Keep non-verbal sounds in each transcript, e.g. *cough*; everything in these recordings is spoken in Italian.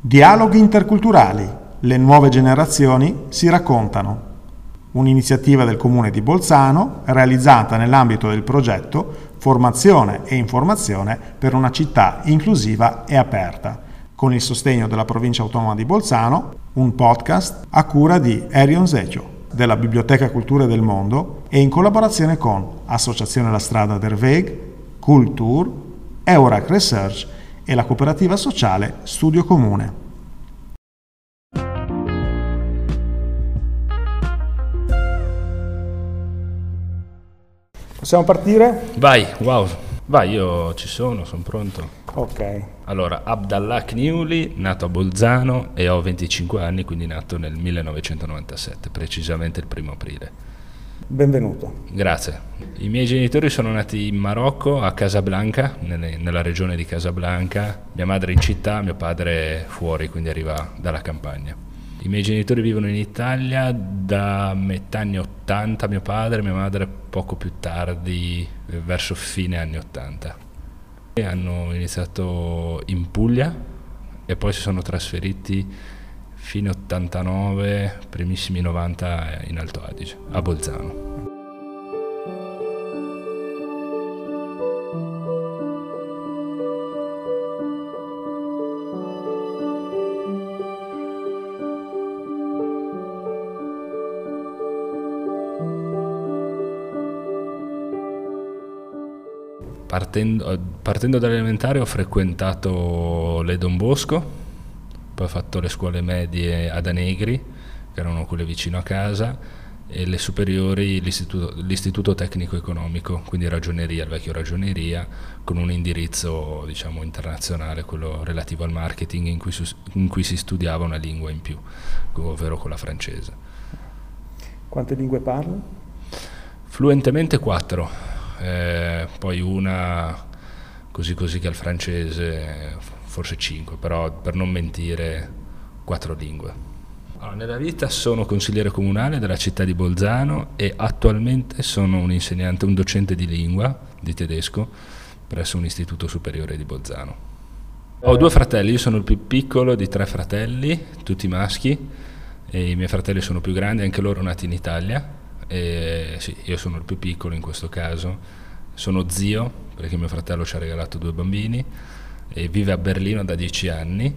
Dialoghi interculturali. Le nuove generazioni si raccontano. Un'iniziativa del Comune di Bolzano realizzata nell'ambito del progetto Formazione e informazione per una città inclusiva e aperta, con il sostegno della Provincia Autonoma di Bolzano, un podcast a cura di Erion Zecio della Biblioteca Culture del Mondo e in collaborazione con Associazione La Strada der Weg, Cultur, Eurac Research e la cooperativa sociale Studio Comune. Possiamo partire? Vai, wow. Vai, io ci sono, sono pronto. Ok. Allora, Abdallah Kniuli, nato a Bolzano e ho 25 anni, quindi nato nel 1997, precisamente il primo aprile. Benvenuto. Grazie. I miei genitori sono nati in Marocco, a Casablanca, nella regione di Casablanca, mia madre in città, mio padre fuori, quindi arriva dalla campagna. I miei genitori vivono in Italia da metà anni 80, mio padre, mia madre poco più tardi, verso fine anni 80 hanno iniziato in Puglia e poi si sono trasferiti fine 89, primissimi 90 in Alto Adige, a Bolzano. Partendo, partendo dall'elementare ho frequentato le Don Bosco, poi ho fatto le scuole medie ad Anegri, che erano quelle vicino a casa, e le superiori l'istituto, l'istituto tecnico economico, quindi ragioneria, il vecchio ragioneria, con un indirizzo diciamo, internazionale, quello relativo al marketing, in cui, in cui si studiava una lingua in più, ovvero quella francese. Quante lingue parli? Fluentemente quattro eh, poi una così così che al francese, forse cinque, però per non mentire quattro lingue. Allora, nella vita sono consigliere comunale della città di Bolzano e attualmente sono un insegnante, un docente di lingua di tedesco presso un istituto superiore di Bolzano. Ho due fratelli, io sono il più piccolo di tre fratelli, tutti maschi, e i miei fratelli sono più grandi, anche loro nati in Italia e sì, io sono il più piccolo in questo caso, sono zio perché mio fratello ci ha regalato due bambini e vive a Berlino da dieci anni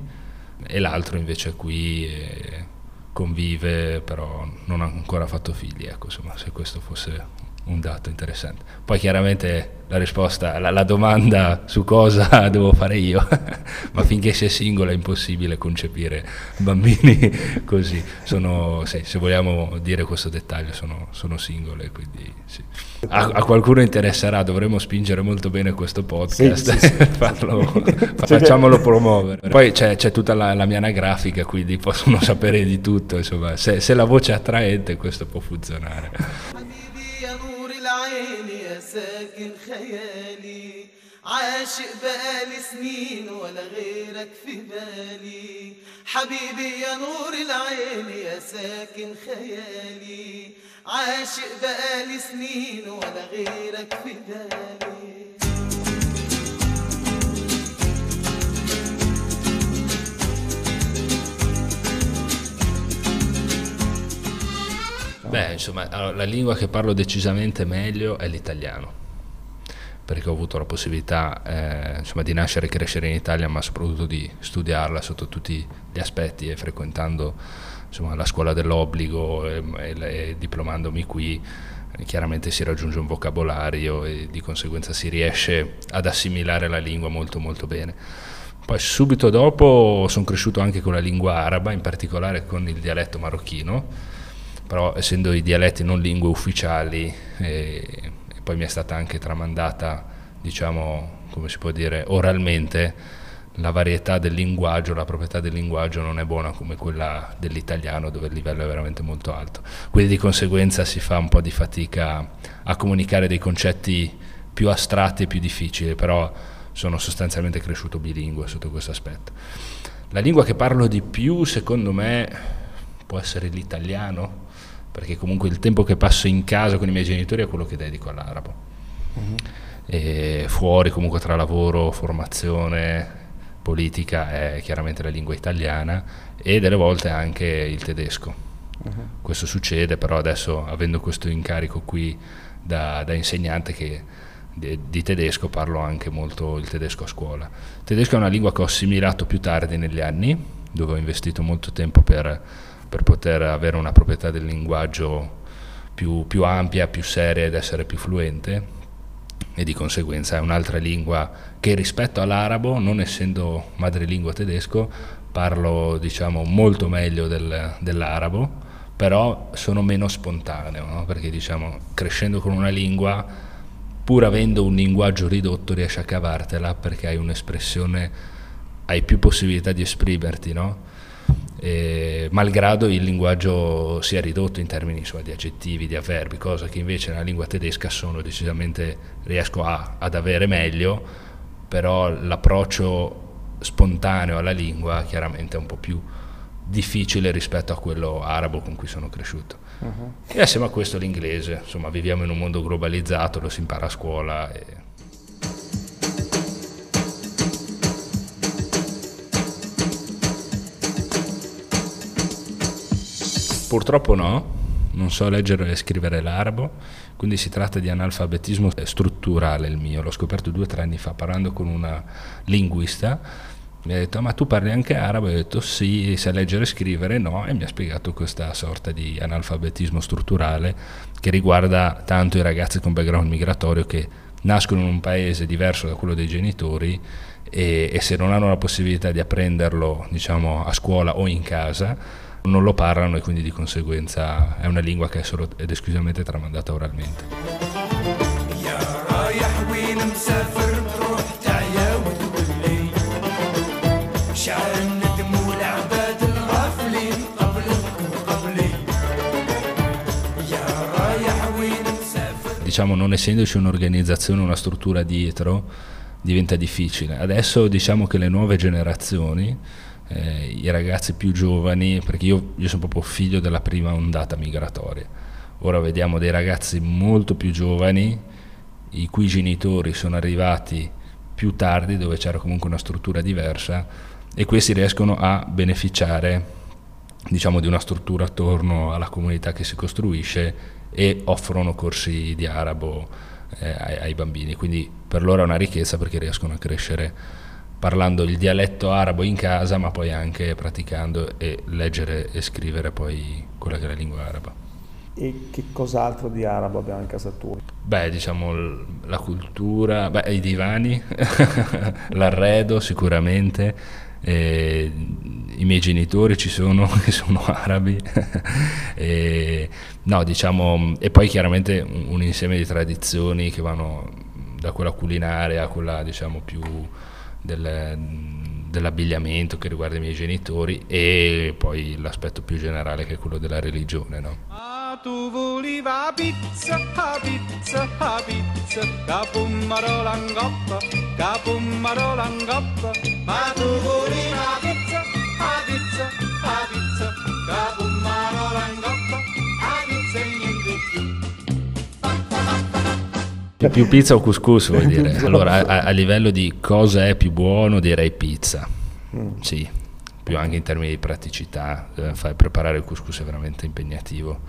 e l'altro invece è qui e convive però non ha ancora fatto figli, ecco insomma se questo fosse un dato interessante. Poi chiaramente la risposta, la, la domanda su cosa *laughs* devo fare io, *laughs* ma finché si è singolo è impossibile concepire bambini *laughs* così. Sono, sì, se vogliamo dire questo dettaglio, sono, sono singole, quindi sì. a, a, qualcuno interesserà, dovremmo spingere molto bene questo podcast, sì, Farlo, facciamolo promuovere. Poi c'è, c'è tutta la, la, mia anagrafica, quindi possono sapere di tutto, insomma, se, se la voce è attraente questo può funzionare. ساكن خيالي عاشق بقالي سنين ولا غيرك في بالي. حبيبي يا نور العين يا ساكن خيالي عاشق بقالي سنين ولا غيرك في بالي. Beh, insomma, la lingua che parlo decisamente meglio è l'italiano, perché ho avuto la possibilità eh, insomma, di nascere e crescere in Italia, ma soprattutto di studiarla sotto tutti gli aspetti e frequentando insomma, la scuola dell'obbligo e, e, e diplomandomi qui chiaramente si raggiunge un vocabolario e di conseguenza si riesce ad assimilare la lingua molto molto bene. Poi subito dopo sono cresciuto anche con la lingua araba, in particolare con il dialetto marocchino, però essendo i dialetti non lingue ufficiali e, e poi mi è stata anche tramandata, diciamo, come si può dire, oralmente, la varietà del linguaggio, la proprietà del linguaggio non è buona come quella dell'italiano dove il livello è veramente molto alto. Quindi di conseguenza si fa un po' di fatica a comunicare dei concetti più astratti e più difficili, però sono sostanzialmente cresciuto bilingue sotto questo aspetto. La lingua che parlo di più, secondo me, può essere l'italiano, perché comunque il tempo che passo in casa con i miei genitori è quello che dedico all'arabo. Uh-huh. fuori comunque tra lavoro, formazione, politica è chiaramente la lingua italiana e delle volte anche il tedesco. Uh-huh. Questo succede, però adesso avendo questo incarico qui da, da insegnante che di, di, tedesco parlo anche molto il tedesco a scuola. Il tedesco è una lingua che ho assimilato più tardi negli anni, dove ho investito molto tempo per, per poter avere una proprietà del linguaggio più, più ampia, più seria ed essere più fluente e di conseguenza è un'altra lingua che rispetto all'arabo, non essendo madrelingua tedesco, parlo diciamo molto meglio del, dell'arabo, però sono meno spontaneo, no? perché diciamo crescendo con una lingua, pur avendo un linguaggio ridotto, riesci a cavartela perché hai un'espressione, hai più possibilità di esprimerti, no? Eh, malgrado il linguaggio sia ridotto in termini insomma, di aggettivi, di avverbi, cosa che invece nella lingua tedesca sono decisamente, riesco a, ad avere meglio, però l'approccio spontaneo alla lingua chiaramente è un po' più difficile rispetto a quello arabo con cui sono cresciuto. Uh-huh. E assieme a questo l'inglese, insomma viviamo in un mondo globalizzato, lo si impara a scuola. E Purtroppo no, non so leggere e scrivere l'arabo, quindi si tratta di analfabetismo strutturale il mio, l'ho scoperto due o tre anni fa parlando con una linguista, mi ha detto ma tu parli anche arabo? E ho detto sì, sai leggere e scrivere? No, e mi ha spiegato questa sorta di analfabetismo strutturale che riguarda tanto i ragazzi con background migratorio che nascono in un paese diverso da quello dei genitori e, e se non hanno la possibilità di apprenderlo diciamo, a scuola o in casa non lo parlano e quindi di conseguenza è una lingua che è solo ed esclusivamente tramandata oralmente. Diciamo, non essendoci un'organizzazione, una struttura dietro, diventa difficile. Adesso diciamo che le nuove generazioni eh, i ragazzi più giovani, perché io, io sono proprio figlio della prima ondata migratoria. Ora vediamo dei ragazzi molto più giovani, i cui genitori sono arrivati più tardi, dove c'era comunque una struttura diversa, e questi riescono a beneficiare diciamo, di una struttura attorno alla comunità che si costruisce e offrono corsi di arabo eh, ai, ai bambini. Quindi per loro è una ricchezza perché riescono a crescere parlando il dialetto arabo in casa, ma poi anche praticando e leggere e scrivere poi quella che è la lingua araba. E che cos'altro di arabo abbiamo in casa tua? Beh, diciamo la cultura, beh, i divani, *laughs* l'arredo sicuramente, e i miei genitori ci sono *laughs* che sono arabi *laughs* e, no, diciamo, e poi chiaramente un, un insieme di tradizioni che vanno da quella culinaria a quella diciamo più del, dell'abbigliamento che riguarda i miei genitori e poi l'aspetto più generale che è quello della religione. No? Ah, tu volevi la pizza, la pizza, la pizza, capummaro l'angoppa, capummaro l'angoppa, ma tu volevi la pizza, pizza, pizza, capummaro Più pizza o couscous vuol dire? *laughs* Allora, a, a, livello di cosa è più buono, direi pizza. Mm. Sì, più anche in termini di praticità. Eh, fare, preparare il couscous è veramente impegnativo.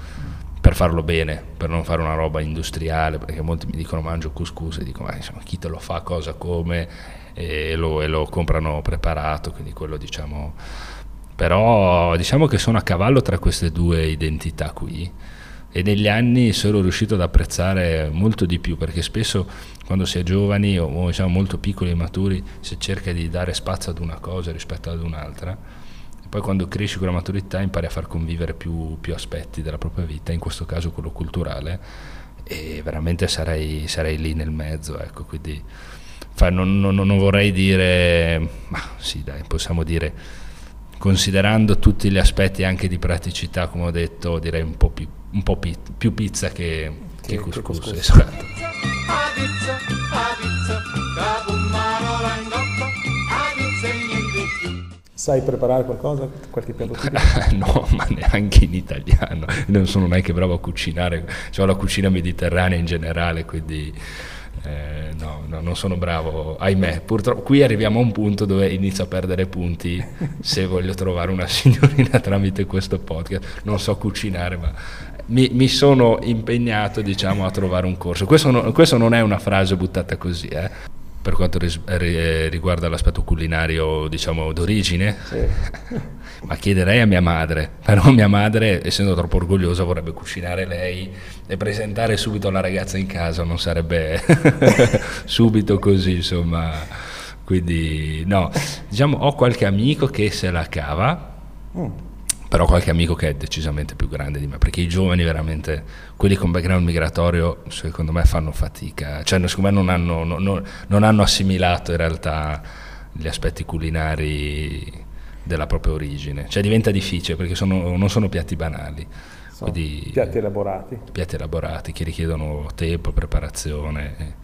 Per farlo bene, per non fare una roba industriale, perché molti mi dicono mangio couscous e dico ma insomma chi te lo fa, cosa, come, e lo, e lo comprano preparato, quindi quello diciamo... Però diciamo che sono a cavallo tra queste due identità qui e negli anni sono riuscito ad apprezzare molto di più perché spesso quando si è giovani o, o diciamo molto piccoli e maturi si cerca di dare spazio ad una cosa rispetto ad un'altra. E poi quando cresci con la maturità impari a far convivere più, più aspetti della propria vita, in questo caso quello culturale e veramente sarei, sarei lì nel mezzo, ecco, quindi fa, non, non, non vorrei dire, ma sì dai, possiamo dire considerando tutti gli aspetti anche di praticità, come ho detto, direi un po' più, un po pi- più pizza che, che, che couscous. couscous. Esatto. Sai preparare qualcosa? Qualche piatto *laughs* no, ma neanche in italiano. Non sono neanche bravo a cucinare. Ho la cucina mediterranea in generale, quindi Eh, no, no, non sono bravo, ahimè. Purtroppo qui arriviamo a un punto dove inizio a perdere punti se voglio trovare una *laughs* signorina tramite questo podcast. Non so cucinare, ma mi, mi sono impegnato diciamo, a trovare un corso. Questo, no, questo non è una frase buttata così, eh per quanto riguarda l'aspetto culinario, diciamo, d'origine, sì. *laughs* ma chiederei a mia madre, però mia madre, essendo troppo orgogliosa, vorrebbe cucinare lei e presentare subito la ragazza in casa, non sarebbe *laughs* subito così, insomma. Quindi, no, diciamo, ho qualche amico che se la cava. Mm però qualche amico che è decisamente più grande di me, perché i giovani veramente, quelli con background migratorio, secondo me fanno fatica, cioè secondo me non hanno, non, non hanno assimilato in realtà gli aspetti culinari della propria origine, cioè diventa difficile perché sono, non sono piatti banali. Sono Quindi, piatti elaborati. Piatti elaborati che richiedono tempo, preparazione.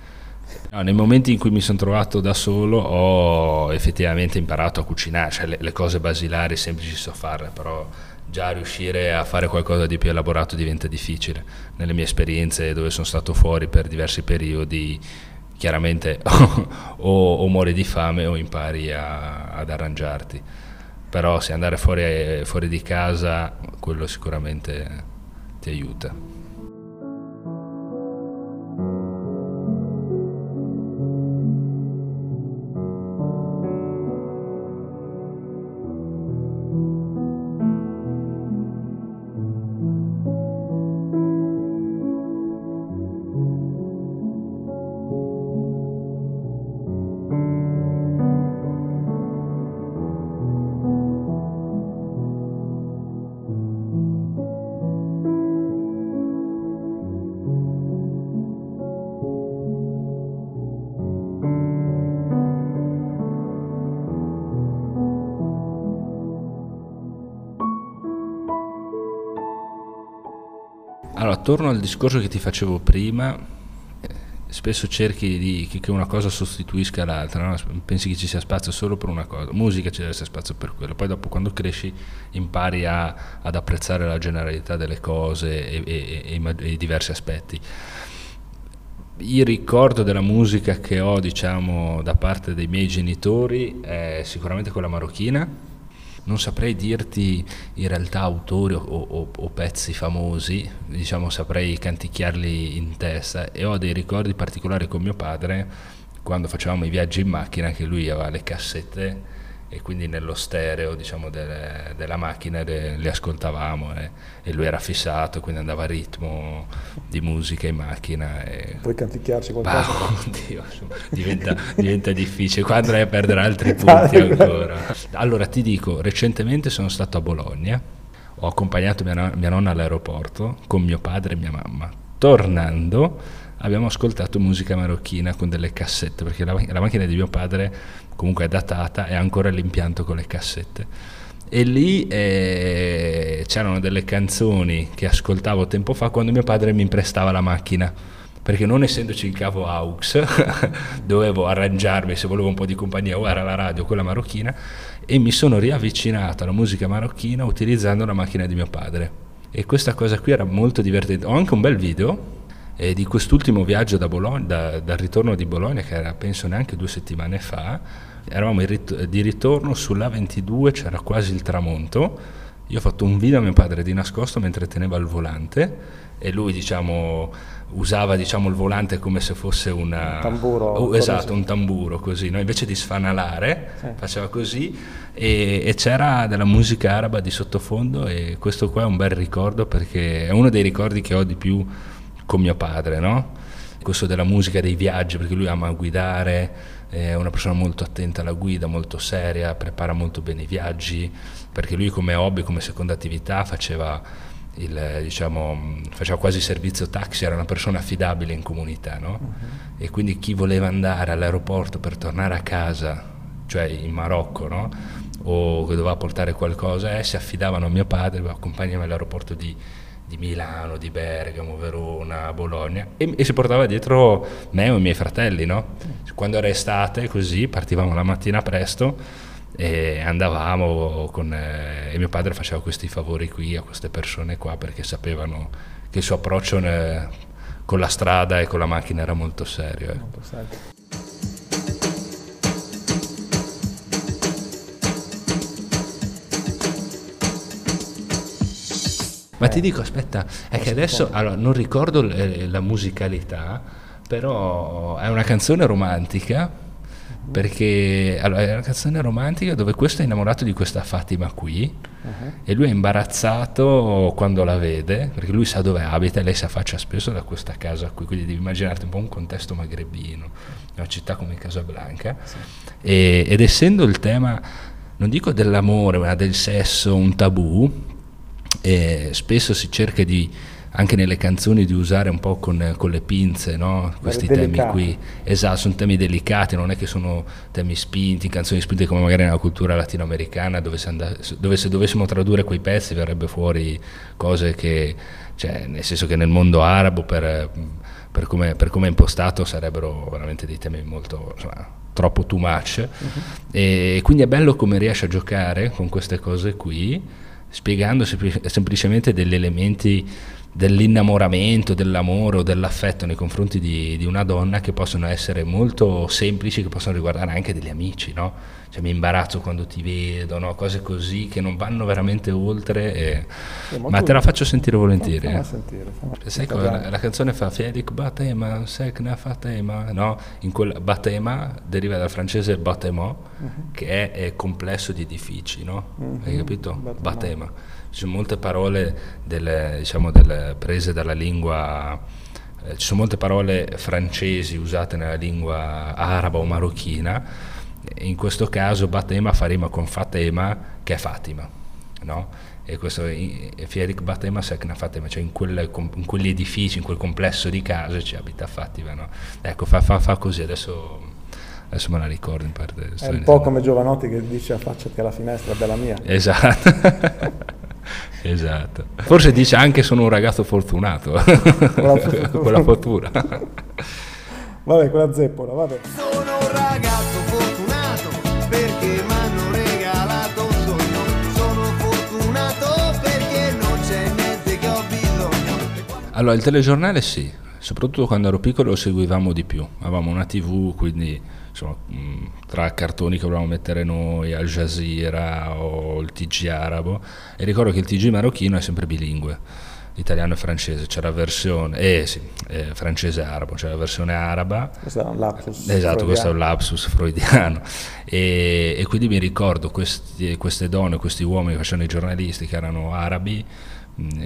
No, nei momenti in cui mi sono trovato da solo ho effettivamente imparato a cucinare, cioè le, le cose basilari semplici so farle, però già riuscire a fare qualcosa di più elaborato diventa difficile. Nelle mie esperienze dove sono stato fuori per diversi periodi, chiaramente *laughs* o, o muori di fame o impari a, ad arrangiarti. Però se andare fuori, fuori di casa, quello sicuramente ti aiuta. Torno al discorso che ti facevo prima, eh, spesso cerchi di, che una cosa sostituisca l'altra, no? pensi che ci sia spazio solo per una cosa, musica ci deve essere spazio per quello, poi dopo quando cresci impari a, ad apprezzare la generalità delle cose e, e, e, e, i diversi aspetti. Il ricordo della musica che ho diciamo, da parte dei miei genitori è sicuramente quella marocchina, non saprei dirti in realtà autori o, o, o, pezzi famosi, diciamo saprei canticchiarli in testa e ho dei ricordi particolari con mio padre quando facevamo i viaggi in macchina che lui aveva le cassette e quindi nello stereo diciamo, delle, della macchina le, le ascoltavamo e, e, lui era fissato, quindi andava a ritmo di musica in macchina. E... Puoi canticchiarci qualcosa? Bah, *laughs* oddio, diventa, diventa, difficile, qua andrei a perdere altri *laughs* punti ancora. Allora ti dico, recentemente sono stato a Bologna, ho accompagnato mia, mia nonna all'aeroporto con mio padre e mia mamma. Tornando abbiamo ascoltato musica marocchina con delle cassette, perché la, la macchina di mio padre comunque è datata e ha ancora l'impianto con le cassette. E lì eh, c'erano delle canzoni che ascoltavo tempo fa quando mio padre mi prestava la macchina perché non essendoci il cavo AUX *laughs* dovevo arrangiarmi se volevo un po' di compagnia o era la radio quella marocchina e mi sono riavvicinato alla musica marocchina utilizzando la macchina di mio padre e questa cosa qui era molto divertente ho anche un bel video e di quest'ultimo viaggio da Bologna, da, dal ritorno di Bologna, che era penso neanche due settimane fa, eravamo di ritorno sulla 22, c'era quasi il tramonto. Io ho fatto un video a mio padre di nascosto mentre teneva il volante e lui diciamo, usava diciamo, il volante come se fosse una, un tamburo. Oh, esatto, un tamburo così, no? invece di sfanalare sì. faceva così e, e, c'era della musica araba di sottofondo e questo qua è un bel ricordo perché è uno dei ricordi che ho di più con mio padre, no? Questo della musica, dei viaggi, perché lui ama guidare, è una persona molto attenta alla guida, molto seria, prepara molto bene i viaggi, perché lui come hobby, come seconda attività faceva, il, diciamo, faceva quasi servizio taxi, era una persona affidabile in comunità, no? uh-huh. E quindi chi voleva andare all'aeroporto per tornare a casa, cioè in Marocco, no? O che doveva portare qualcosa, eh, si affidavano a mio padre, accompagnami all'aeroporto di di Milano, di Bergamo, Verona, Bologna e, e, si portava dietro me e i miei fratelli, no? Quando era estate così partivamo la mattina presto e andavamo con, eh, e mio padre faceva questi favori qui a queste persone qua perché sapevano che il suo approccio ne, con la strada e con la macchina era molto serio. Eh. Molto serio. Ma ti dico, aspetta, è che adesso allora, non ricordo la musicalità, però è una canzone romantica perché allora, è una canzone romantica dove questo è innamorato di questa Fatima qui uh-huh. e lui è imbarazzato quando la vede perché lui sa dove abita e lei si affaccia spesso da questa casa qui quindi devi immaginarti un po' un contesto magrebino una città come Casablanca sì. e, ed essendo il tema non dico dell'amore ma del sesso un tabù spesso si cerca di anche nelle canzoni di usare un po' con, con le pinze no? questi temi qui. Esatto, sono temi delicati, non è che sono temi spinti, canzoni spinte come magari nella cultura latinoamericana dove se, andasse, dove se dovessimo tradurre quei pezzi verrebbe fuori cose che, cioè, nel senso che nel mondo arabo per, per, come, per come è impostato sarebbero veramente dei temi molto... Insomma, troppo too much uh-huh. e quindi è bello come riesce a giocare con queste cose qui spiegando semplicemente degli elementi dell'innamoramento, dell'amore o dell'affetto nei confronti di, di, una donna che possono essere molto semplici, che possono riguardare anche degli amici, no? Cioè mi imbarazzo quando ti vedo, no? cose così che non vanno veramente oltre, e... sì, ma te la faccio sentire volentieri. Eh. sentire, fammi Sai cosa? La canzone fa Fiedik Batema, Sekna Fatema, no? In quel Batema deriva dal francese Batemo, uh-huh. che è, è, complesso di edifici, no? Uh-huh. Hai capito? Batema. Batema ci sono molte parole delle, diciamo, delle prese dalla lingua, eh, ci sono molte parole francesi usate nella lingua araba o marocchina, in questo caso Batema fa rima con Fatema che è Fatima, no? e questo Fierik Batema Sekna Fatima, cioè in, quelle, in, quegli edifici, in quel complesso di case ci abita Fatima, no? ecco fa, fa, fa così, adesso adesso me la ricordo in parte. È un po' come Giovanotti che dice affacciati alla finestra, bella mia. Esatto. *laughs* Esatto. Forse dice anche sono un ragazzo fortunato. con la *laughs* fortuna. Vabbè, con la zeppola, vabbè. Sono un ragazzo Allora, il telegiornale sì, soprattutto quando ero piccolo lo seguivamo di più. Avevamo una tv, quindi insomma, mm, tra cartoni che volevamo mettere noi, Al Jazeera o il TG arabo, e ricordo che il TG marocchino è sempre bilingue italiano e francese, c'è la versione, eh sì, eh, francese e arabo, c'è la versione araba. Questo è un lapsus. Esatto, freudiano. questo è un lapsus freudiano. E, e quindi mi ricordo questi, queste donne, questi uomini che facevano i giornalisti che erano arabi,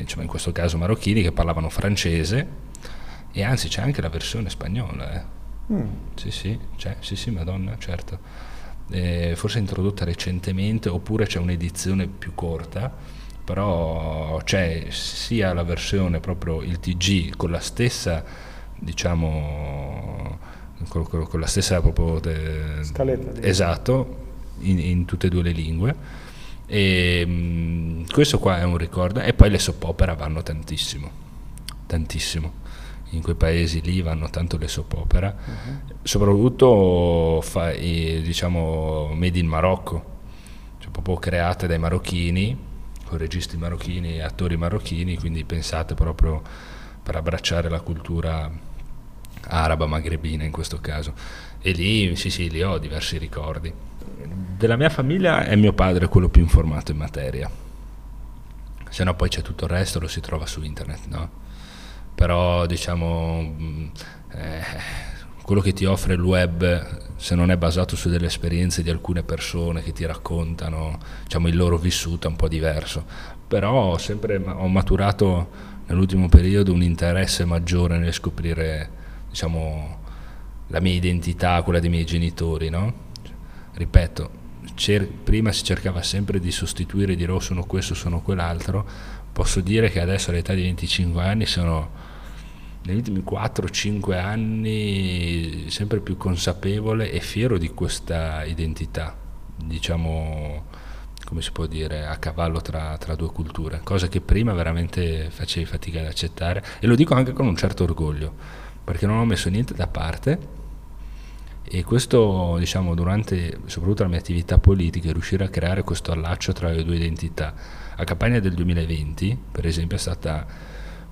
cioè in questo caso marocchini, che parlavano francese, e anzi c'è anche la versione spagnola. Eh Mm. Sì, sì, c'è, sì, sì, Madonna, certo. Eh, forse introdotta recentemente oppure c'è un'edizione più corta, però c'è sia la versione proprio il TG con la stessa, diciamo, con, con la stessa proprio de, scaletta. Esatto, in, in, tutte e due le lingue. E, mh, mm, questo qua è un ricordo e poi le soap opera vanno tantissimo, tantissimo in quei paesi lì vanno tanto le soap opera, uh-huh. soprattutto fa, diciamo made in Marocco, cioè proprio create dai marocchini, con registi marocchini e attori marocchini, quindi pensate proprio per abbracciare la cultura araba magrebina in questo caso. E lì, sì sì, lì ho diversi ricordi. Della mia famiglia è mio padre quello più informato in materia, se no poi c'è tutto il resto, lo si trova su internet, no? però diciamo mm, eh, quello che ti offre il web se non è basato su delle esperienze di alcune persone che ti raccontano diciamo, il loro vissuto è un po' diverso però sempre ho maturato nell'ultimo periodo un interesse maggiore nel scoprire diciamo, la mia identità, quella dei miei genitori no? Ripeto cer- prima si cercava sempre di sostituire, dire oh sono questo, sono quell'altro, posso dire che adesso all'età di 25 anni sono negli ultimi 4-5 anni sempre più consapevole e fiero di questa identità, diciamo come si può dire, a cavallo tra, tra, due culture, cosa che prima veramente facevi fatica ad accettare e lo dico anche con un certo orgoglio, perché non ho messo niente da parte e questo, diciamo, durante soprattutto la mia attività politica, riuscire a creare questo allaccio tra le due identità. La campagna del 2020, per esempio, è stata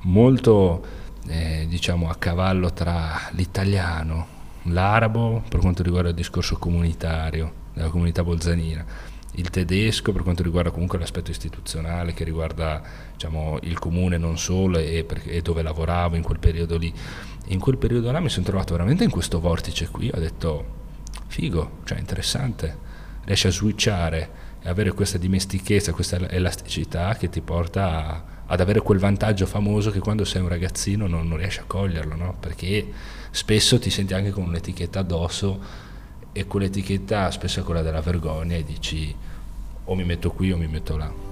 molto eh, diciamo a cavallo tra l'italiano, l'arabo per quanto riguarda il discorso comunitario della comunità bolzanina, il tedesco per quanto riguarda comunque l'aspetto istituzionale che riguarda diciamo, il comune non solo e, e, dove lavoravo in quel periodo lì. In quel periodo là mi sono trovato veramente in questo vortice qui, ho detto figo, cioè interessante, riesci a switchare e avere questa dimestichezza, questa elasticità che ti porta a, ad avere quel vantaggio famoso che quando sei un ragazzino non, non riesci a coglierlo, no? perché spesso ti senti anche con un'etichetta addosso e quell'etichetta spesso è quella della vergogna e dici o mi metto qui o mi metto là.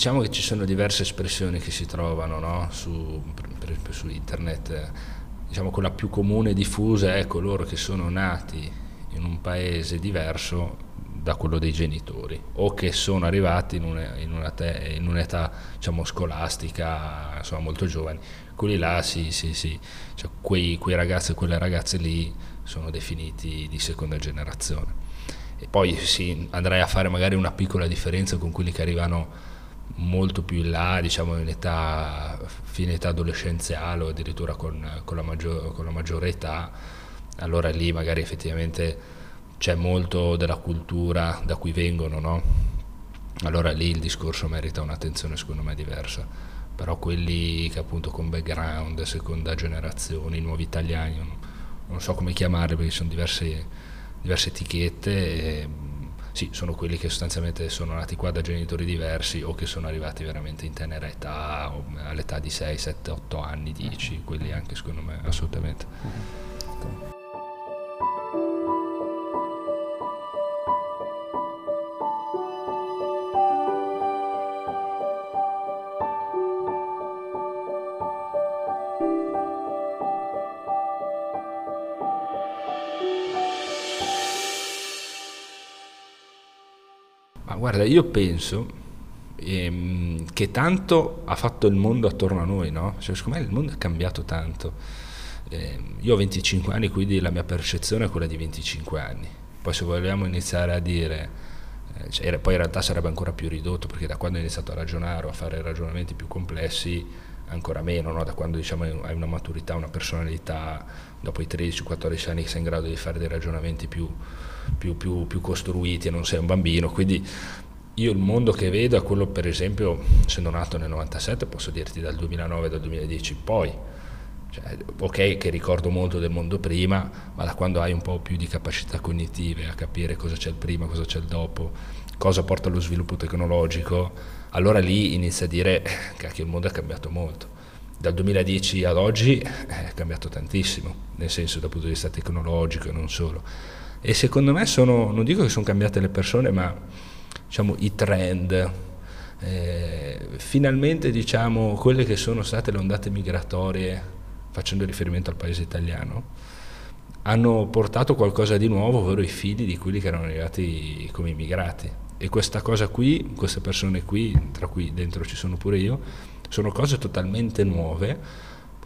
Diciamo che ci sono diverse espressioni che si trovano no? su, per esempio su internet. Diciamo quella più comune e diffusa è coloro che sono nati in un paese diverso da quello dei genitori o che sono arrivati in, una, in, una te, in un'età diciamo, scolastica insomma, molto giovani. Quelli là, sì, sì, sì. Cioè, quei, quei ragazzi e quelle ragazze lì sono definiti di seconda generazione. E poi sì, andrei a fare magari una piccola differenza con quelli che arrivano molto più in là, diciamo in età, fine età adolescenziale o addirittura con, con, la maggior, con la maggiore età, allora lì magari effettivamente c'è molto della cultura da cui vengono, no? Allora lì il discorso merita un'attenzione secondo me diversa. Però quelli che appunto con background, seconda generazione, i nuovi italiani, non, so come chiamarli perché sono diverse, diverse etichette. Sì, sono quelli che sostanzialmente sono nati qua da genitori diversi o che sono arrivati veramente in tenera età, all'età di 6, 7, 8 anni, 10, quelli anche secondo me assolutamente. Guarda, io penso ehm, che tanto ha fatto il mondo attorno a noi, no? Cioè, secondo me il mondo è cambiato tanto. Eh, io ho 25 anni, quindi la mia percezione è quella di 25 anni. Poi se vogliamo iniziare a dire, eh, cioè, poi in realtà sarebbe ancora più ridotto, perché da quando ho iniziato a ragionare o a fare ragionamenti più complessi, ancora meno, no? da quando diciamo, hai una maturità, una personalità, dopo i 13-14 anni che sei in grado di fare dei ragionamenti più, più, più, più costruiti e non sei un bambino, quindi io il mondo che vedo è quello per esempio, essendo nato nel 97, posso dirti dal 2009 dal 2010 poi, cioè, ok che ricordo molto del mondo prima, ma da quando hai un po' più di capacità cognitive a capire cosa c'è il prima, cosa c'è il dopo, cosa porta allo sviluppo tecnologico, allora lì inizia a dire che il mondo è cambiato molto. Dal 2010 ad oggi è cambiato tantissimo, nel senso dal punto di vista tecnologico e non solo. E secondo me sono, non dico che sono cambiate le persone, ma diciamo, i trend, eh, finalmente diciamo, quelle che sono state le ondate migratorie, facendo riferimento al paese italiano, hanno portato qualcosa di nuovo, ovvero i figli di quelli che erano arrivati come immigrati. E questa cosa qui, queste persone qui, tra cui dentro ci sono pure io, sono cose totalmente nuove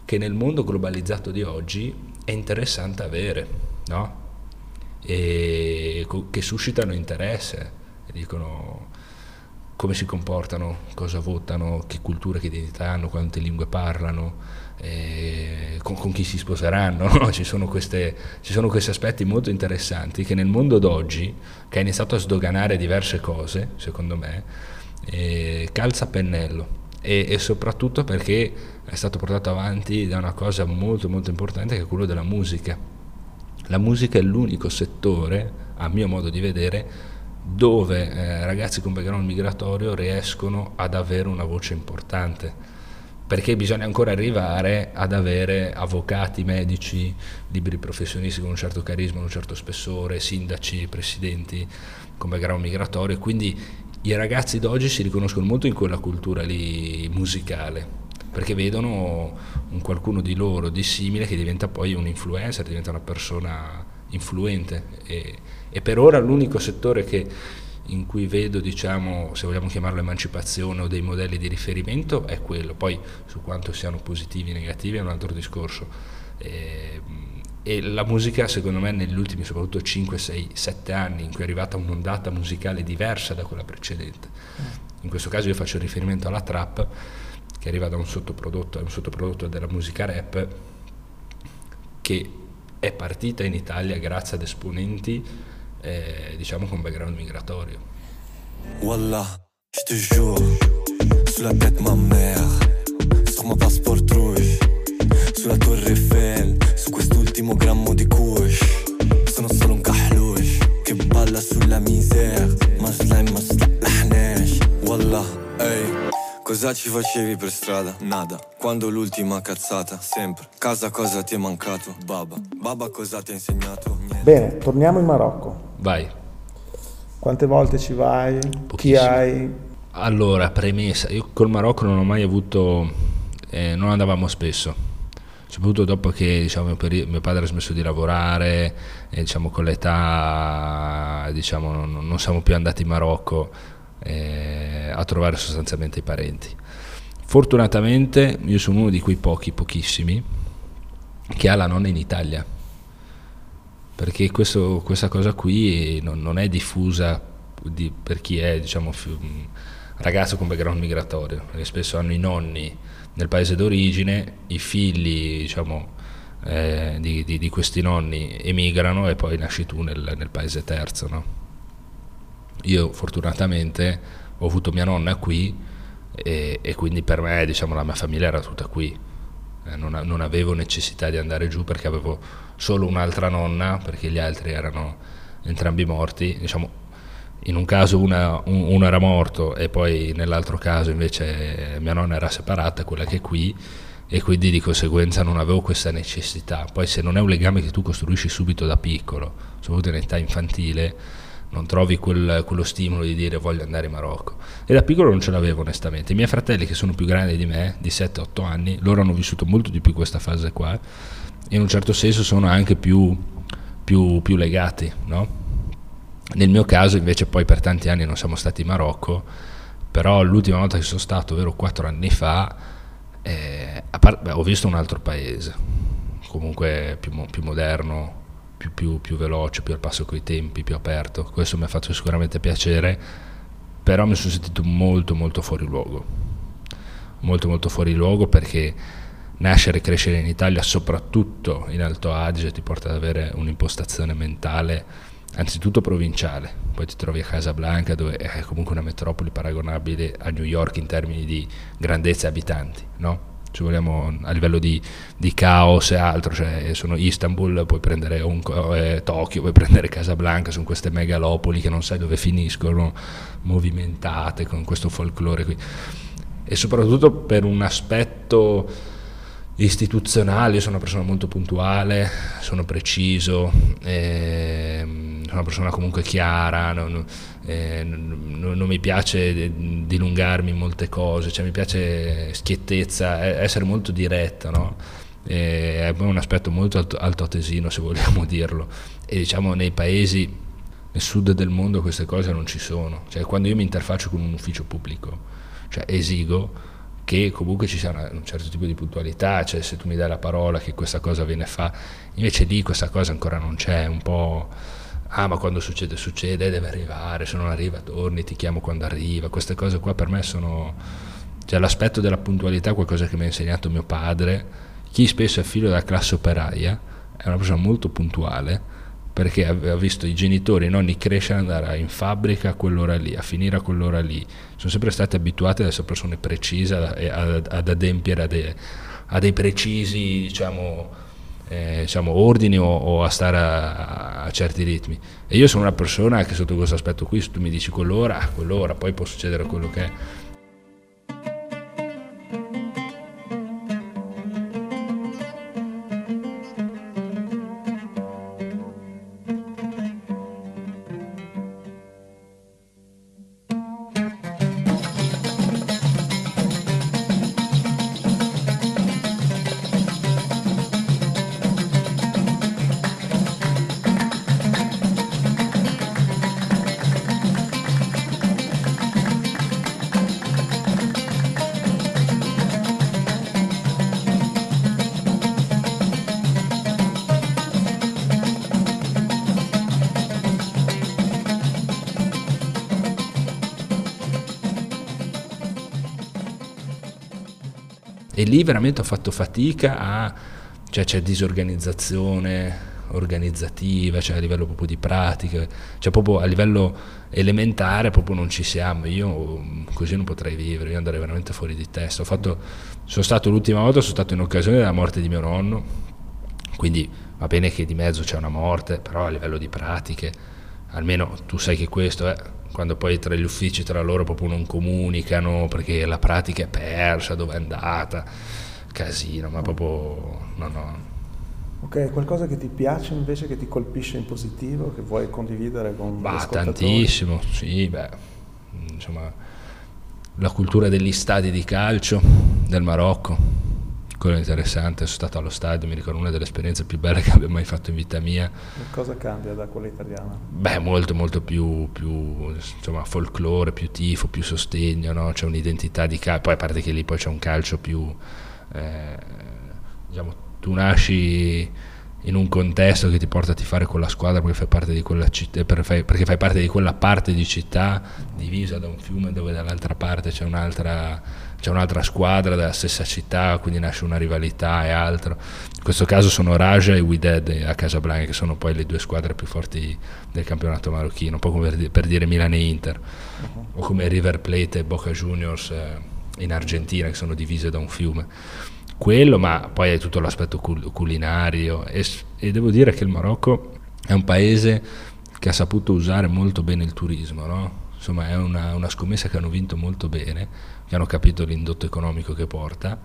che nel mondo globalizzato di oggi è interessante avere, no? E che suscitano interesse, e dicono come si comportano, cosa votano, che cultura, che identità hanno, quante lingue parlano, eh, con, con, chi si sposeranno. No? Ci, sono queste, ci, sono questi aspetti molto interessanti che nel mondo d'oggi, che ha iniziato a sdoganare diverse cose, secondo me, eh, calza a pennello. E, e, soprattutto perché è stato portato avanti da una cosa molto molto importante che è quello della musica la musica è l'unico settore, a mio modo di vedere, dove eh, ragazzi con background migratorio riescono ad avere una voce importante, perché bisogna ancora arrivare ad avere avvocati, medici, liberi professionisti con un certo carisma, un certo spessore, sindaci, presidenti con background migratorio, quindi i ragazzi d'oggi si riconoscono molto in quella cultura lì musicale perché vedono un qualcuno di loro di simile che diventa poi un influencer, diventa una persona influente e, e per ora l'unico settore che, in cui vedo, diciamo, se vogliamo chiamarlo emancipazione o dei modelli di riferimento è quello, poi su quanto siano positivi o negativi è un altro discorso. E, e la musica secondo me negli ultimi soprattutto 5, 6, 7 anni in cui è arrivata un'ondata musicale diversa da quella precedente. In questo caso io faccio riferimento alla trap che arriva da un sottoprodotto, è un sottoprodotto della musica rap che è partita in Italia grazie ad esponenti eh, diciamo con background migratorio. Wallah, je te jure, sulla tête ma mère, sur ma passport rouge, sulla torre Eiffel, su quest'ultimo grammo di kush. Sono solo un kahlush che balla sulla misère, ma slime ma slaḥnash. Wallah, ehi. Cosa ci facevi per strada? Nada. Quando l'ultima cazzata? Sempre. Casa cosa ti è mancato? Baba. Baba cosa ti ha insegnato? Niente. Bene, torniamo in Marocco. Vai. Quante volte ci vai? Chi Pochissime. hai? Allora, premessa, io col Marocco non ho mai avuto, eh, non andavamo spesso, soprattutto dopo che diciamo, mio, peri- mio padre ha smesso di lavorare e diciamo, con l'età diciamo, non, non siamo più andati in Marocco eh, a trovare sostanzialmente i parenti. Fortunatamente io sono uno di quei pochi, pochissimi, che ha la nonna in Italia, perché questo- questa cosa qui non, non è diffusa di- per chi è diciamo, un ragazzo con background migratorio, perché spesso hanno i nonni nel paese d'origine, i figli diciamo, eh, di, di- di questi nonni emigrano e poi nasci tu nel, nel paese terzo. no? Io fortunatamente ho avuto mia nonna qui e, e quindi per me diciamo, la mia famiglia era tutta qui. Eh, non, non avevo necessità di andare giù perché avevo solo un'altra nonna, perché gli altri erano entrambi morti. Diciamo, in un caso una- un- uno era morto e poi nell'altro caso invece mia nonna era separata, quella che è qui, e quindi di conseguenza non avevo questa necessità. Poi se non è un legame che tu costruisci subito da piccolo, soprattutto in età infantile, non trovi quel- quello stimolo di dire voglio andare in Marocco. E da piccolo non ce l'avevo onestamente. I miei fratelli che sono più grandi di me, di 7-8 anni, loro hanno vissuto molto di più questa fase qua in un certo senso sono anche più, più- più legati, no? Nel mio caso invece poi per tanti anni non siamo stati in Marocco, però l'ultima volta che sono stato, ovvero 4 anni fa, eh, a par- beh, ho visto un altro paese, comunque più, più moderno, più, più- più veloce, più al passo coi tempi, più aperto. Questo mi ha fatto sicuramente piacere, però mi sono sentito molto molto fuori luogo. Molto molto fuori luogo perché nascere e crescere in Italia, soprattutto in Alto Adige, ti porta ad avere un'impostazione mentale anzitutto provinciale, poi ti trovi a Casablanca dove è comunque una metropoli paragonabile a New York in termini di grandezza abitanti, no? Se vogliamo a livello di, di caos e altro, cioè sono Istanbul, puoi prendere Kong, eh, Tokyo, puoi prendere Casablanca, sono queste megalopoli che non sai dove finiscono, movimentate con questo folklore qui. E soprattutto per un aspetto istituzionale, io sono una persona molto puntuale, sono preciso, ehm, sono una persona comunque chiara, non, eh, non- non mi piace dilungarmi in molte cose, cioè mi piace schiettezza, essere molto diretta, no? È un aspetto molto alto, altoatesino se vogliamo *laughs* dirlo e diciamo nei paesi nel sud del mondo queste cose non ci sono, cioè quando io mi interfaccio con un ufficio pubblico, cioè esigo che comunque ci sia una- un certo tipo di puntualità, cioè se tu mi dai la parola che questa cosa viene fa, invece lì questa cosa ancora non c'è, un po', ah ma quando succede succede, deve arrivare, se non arriva torni, ti chiamo quando arriva, queste cose qua per me sono, cioè l'aspetto della puntualità è qualcosa che mi ha insegnato mio padre, chi spesso è figlio della classe operaia, è una persona molto puntuale, perché aveva visto i genitori e i nonni crescere, andare in fabbrica a quell'ora lì, a finire a quell'ora lì. Sono sempre stati abituati ad essere persone precise ad, ad- ad adempiere a, dei- a dei precisi diciamo, eh, diciamo, ordini o, o a stare a, a certi ritmi. E io sono una persona che sotto questo aspetto qui, se tu mi dici quell'ora, quell'ora, poi può succedere quello che è. Lì veramente ho fatto fatica a, cioè c'è disorganizzazione organizzativa, cioè a livello proprio di pratiche, cioè proprio a livello elementare proprio non ci siamo, io così non potrei vivere, io andrei veramente fuori di testa. Fatto, sono stato l'ultima volta, sono stato in occasione della morte di mio nonno, quindi va bene che di mezzo c'è una morte, però a livello di pratiche, almeno tu sai che questo è quando poi tra gli uffici tra loro proprio non comunicano perché la pratica è persa, dove è andata, casino, ma proprio no no. Ok, qualcosa che ti piace invece, che ti colpisce in positivo, che vuoi condividere con Bah, tantissimo, sì, beh, insomma, la cultura degli stadi di calcio del Marocco, quello è interessante, sono stato allo stadio, mi ricordo una delle esperienze più belle che abbia mai fatto in vita mia, Cosa cambia da quella italiana? beh, molto molto più, più insomma, folklore, più tifo, più sostegno, no? c'è un'identità di calcio, poi a parte che lì poi c'è un calcio più, eh, diciamo, tu nasci in un contesto che ti porta a tifare con la squadra perché fai parte di quella fai- perché fai parte di quella parte di città divisa da un fiume dove dall'altra parte c'è un'altra, c'è un'altra squadra della stessa città, quindi nasce una rivalità e altro. In questo caso sono Raja e Wydad a Casablanca, che sono poi le due squadre più forti del campionato marocchino, un po' come per di- per dire Milan e Inter, o come River Plate e Boca Juniors eh, in Argentina, che sono divise da un fiume quello, ma poi è tutto l'aspetto cul- culinario e, e devo dire che il Marocco è un paese che ha saputo usare molto bene il turismo, no? Insomma è una, una scommessa che hanno vinto molto bene, che hanno capito l'indotto economico che porta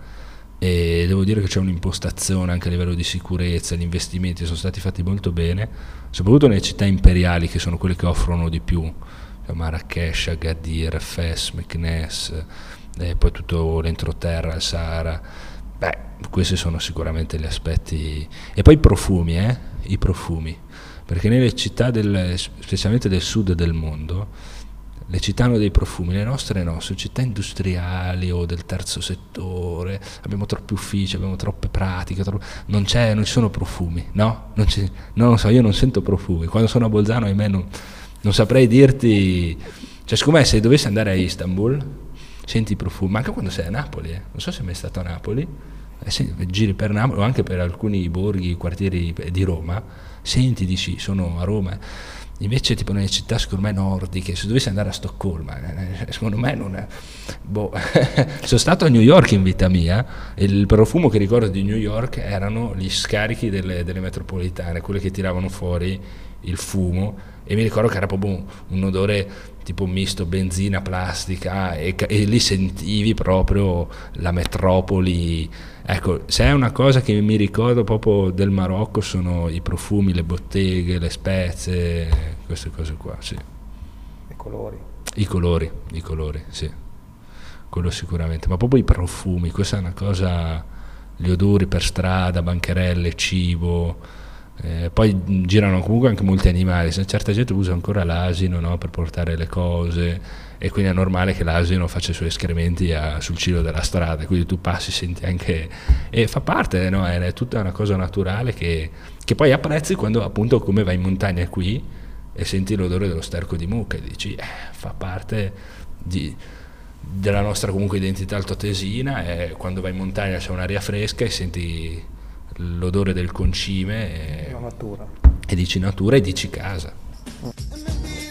e devo dire che c'è un'impostazione anche a livello di sicurezza, gli investimenti sono stati fatti molto bene, soprattutto nelle città imperiali che sono quelle che offrono di più, cioè Marrakesh, Agadir, Fes, Meknes, e poi tutto l'entroterra, il Sahara. Beh, questi sono sicuramente gli aspetti. E poi i profumi, eh? I profumi. Perché nelle città, del, specialmente del sud del mondo, le città hanno dei profumi, le nostre no, sono città industriali o del terzo settore, abbiamo troppi uffici, abbiamo troppe pratiche, tro- non, non ci sono profumi, no? Non, ci- non lo so, io non sento profumi. Quando sono a Bolzano, ahimè, non, non saprei dirti... Cioè, secondo me se dovessi andare a Istanbul, senti i profumi, ma anche quando sei a Napoli, eh. non so se è mai stato a Napoli, eh, se giri per Napoli o anche per alcuni borghi, quartieri di Roma, senti, dici, sono a Roma. Invece, tipo nelle città, secondo me, nordiche, se dovessi andare a Stoccolma, eh, secondo me non è. Boh. *laughs* Sono stato a New York in vita mia e il profumo che ricordo di New York erano gli scarichi delle, delle metropolitane, quelle che tiravano fuori il fumo e mi ricordo che era proprio un, odore tipo misto benzina, plastica e, e lì sentivi proprio la metropoli. Ecco, se è una cosa che mi ricordo proprio del Marocco sono i profumi, le botteghe, le spezie, queste cose qua, sì. I colori. I colori, i colori, sì. Quello sicuramente, ma proprio i profumi, questa è una cosa, gli odori per strada, bancherelle, cibo, eh, poi girano comunque anche molti animali, se certa gente usa ancora l'asino no, per portare le cose e quindi è normale che l'asino faccia i suoi escrementi a- sul cielo della strada, quindi tu passi, senti anche... e fa parte, no? è, è tutta una cosa naturale che, che poi apprezzi quando appunto come vai in montagna qui e senti l'odore dello sterco di mucca e dici eh, fa parte di- della nostra comunque identità altoatesina e quando vai in montagna c'è un'aria fresca e senti l'odore del concime e, e dici natura e dici casa. Vuoi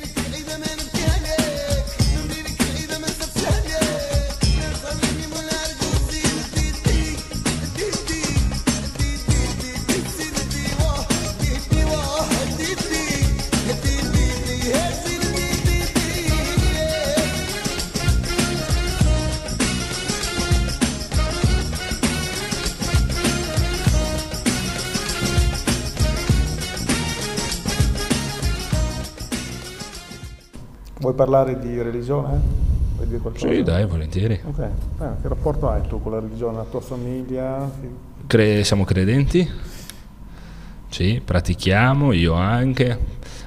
parlare di religione? Vuoi dire qualcosa? Sì, dai, volentieri. Ok, Eh, che rapporto hai tu con la religione, la tua famiglia? Cre- siamo credenti? Sì, pratichiamo, io anche.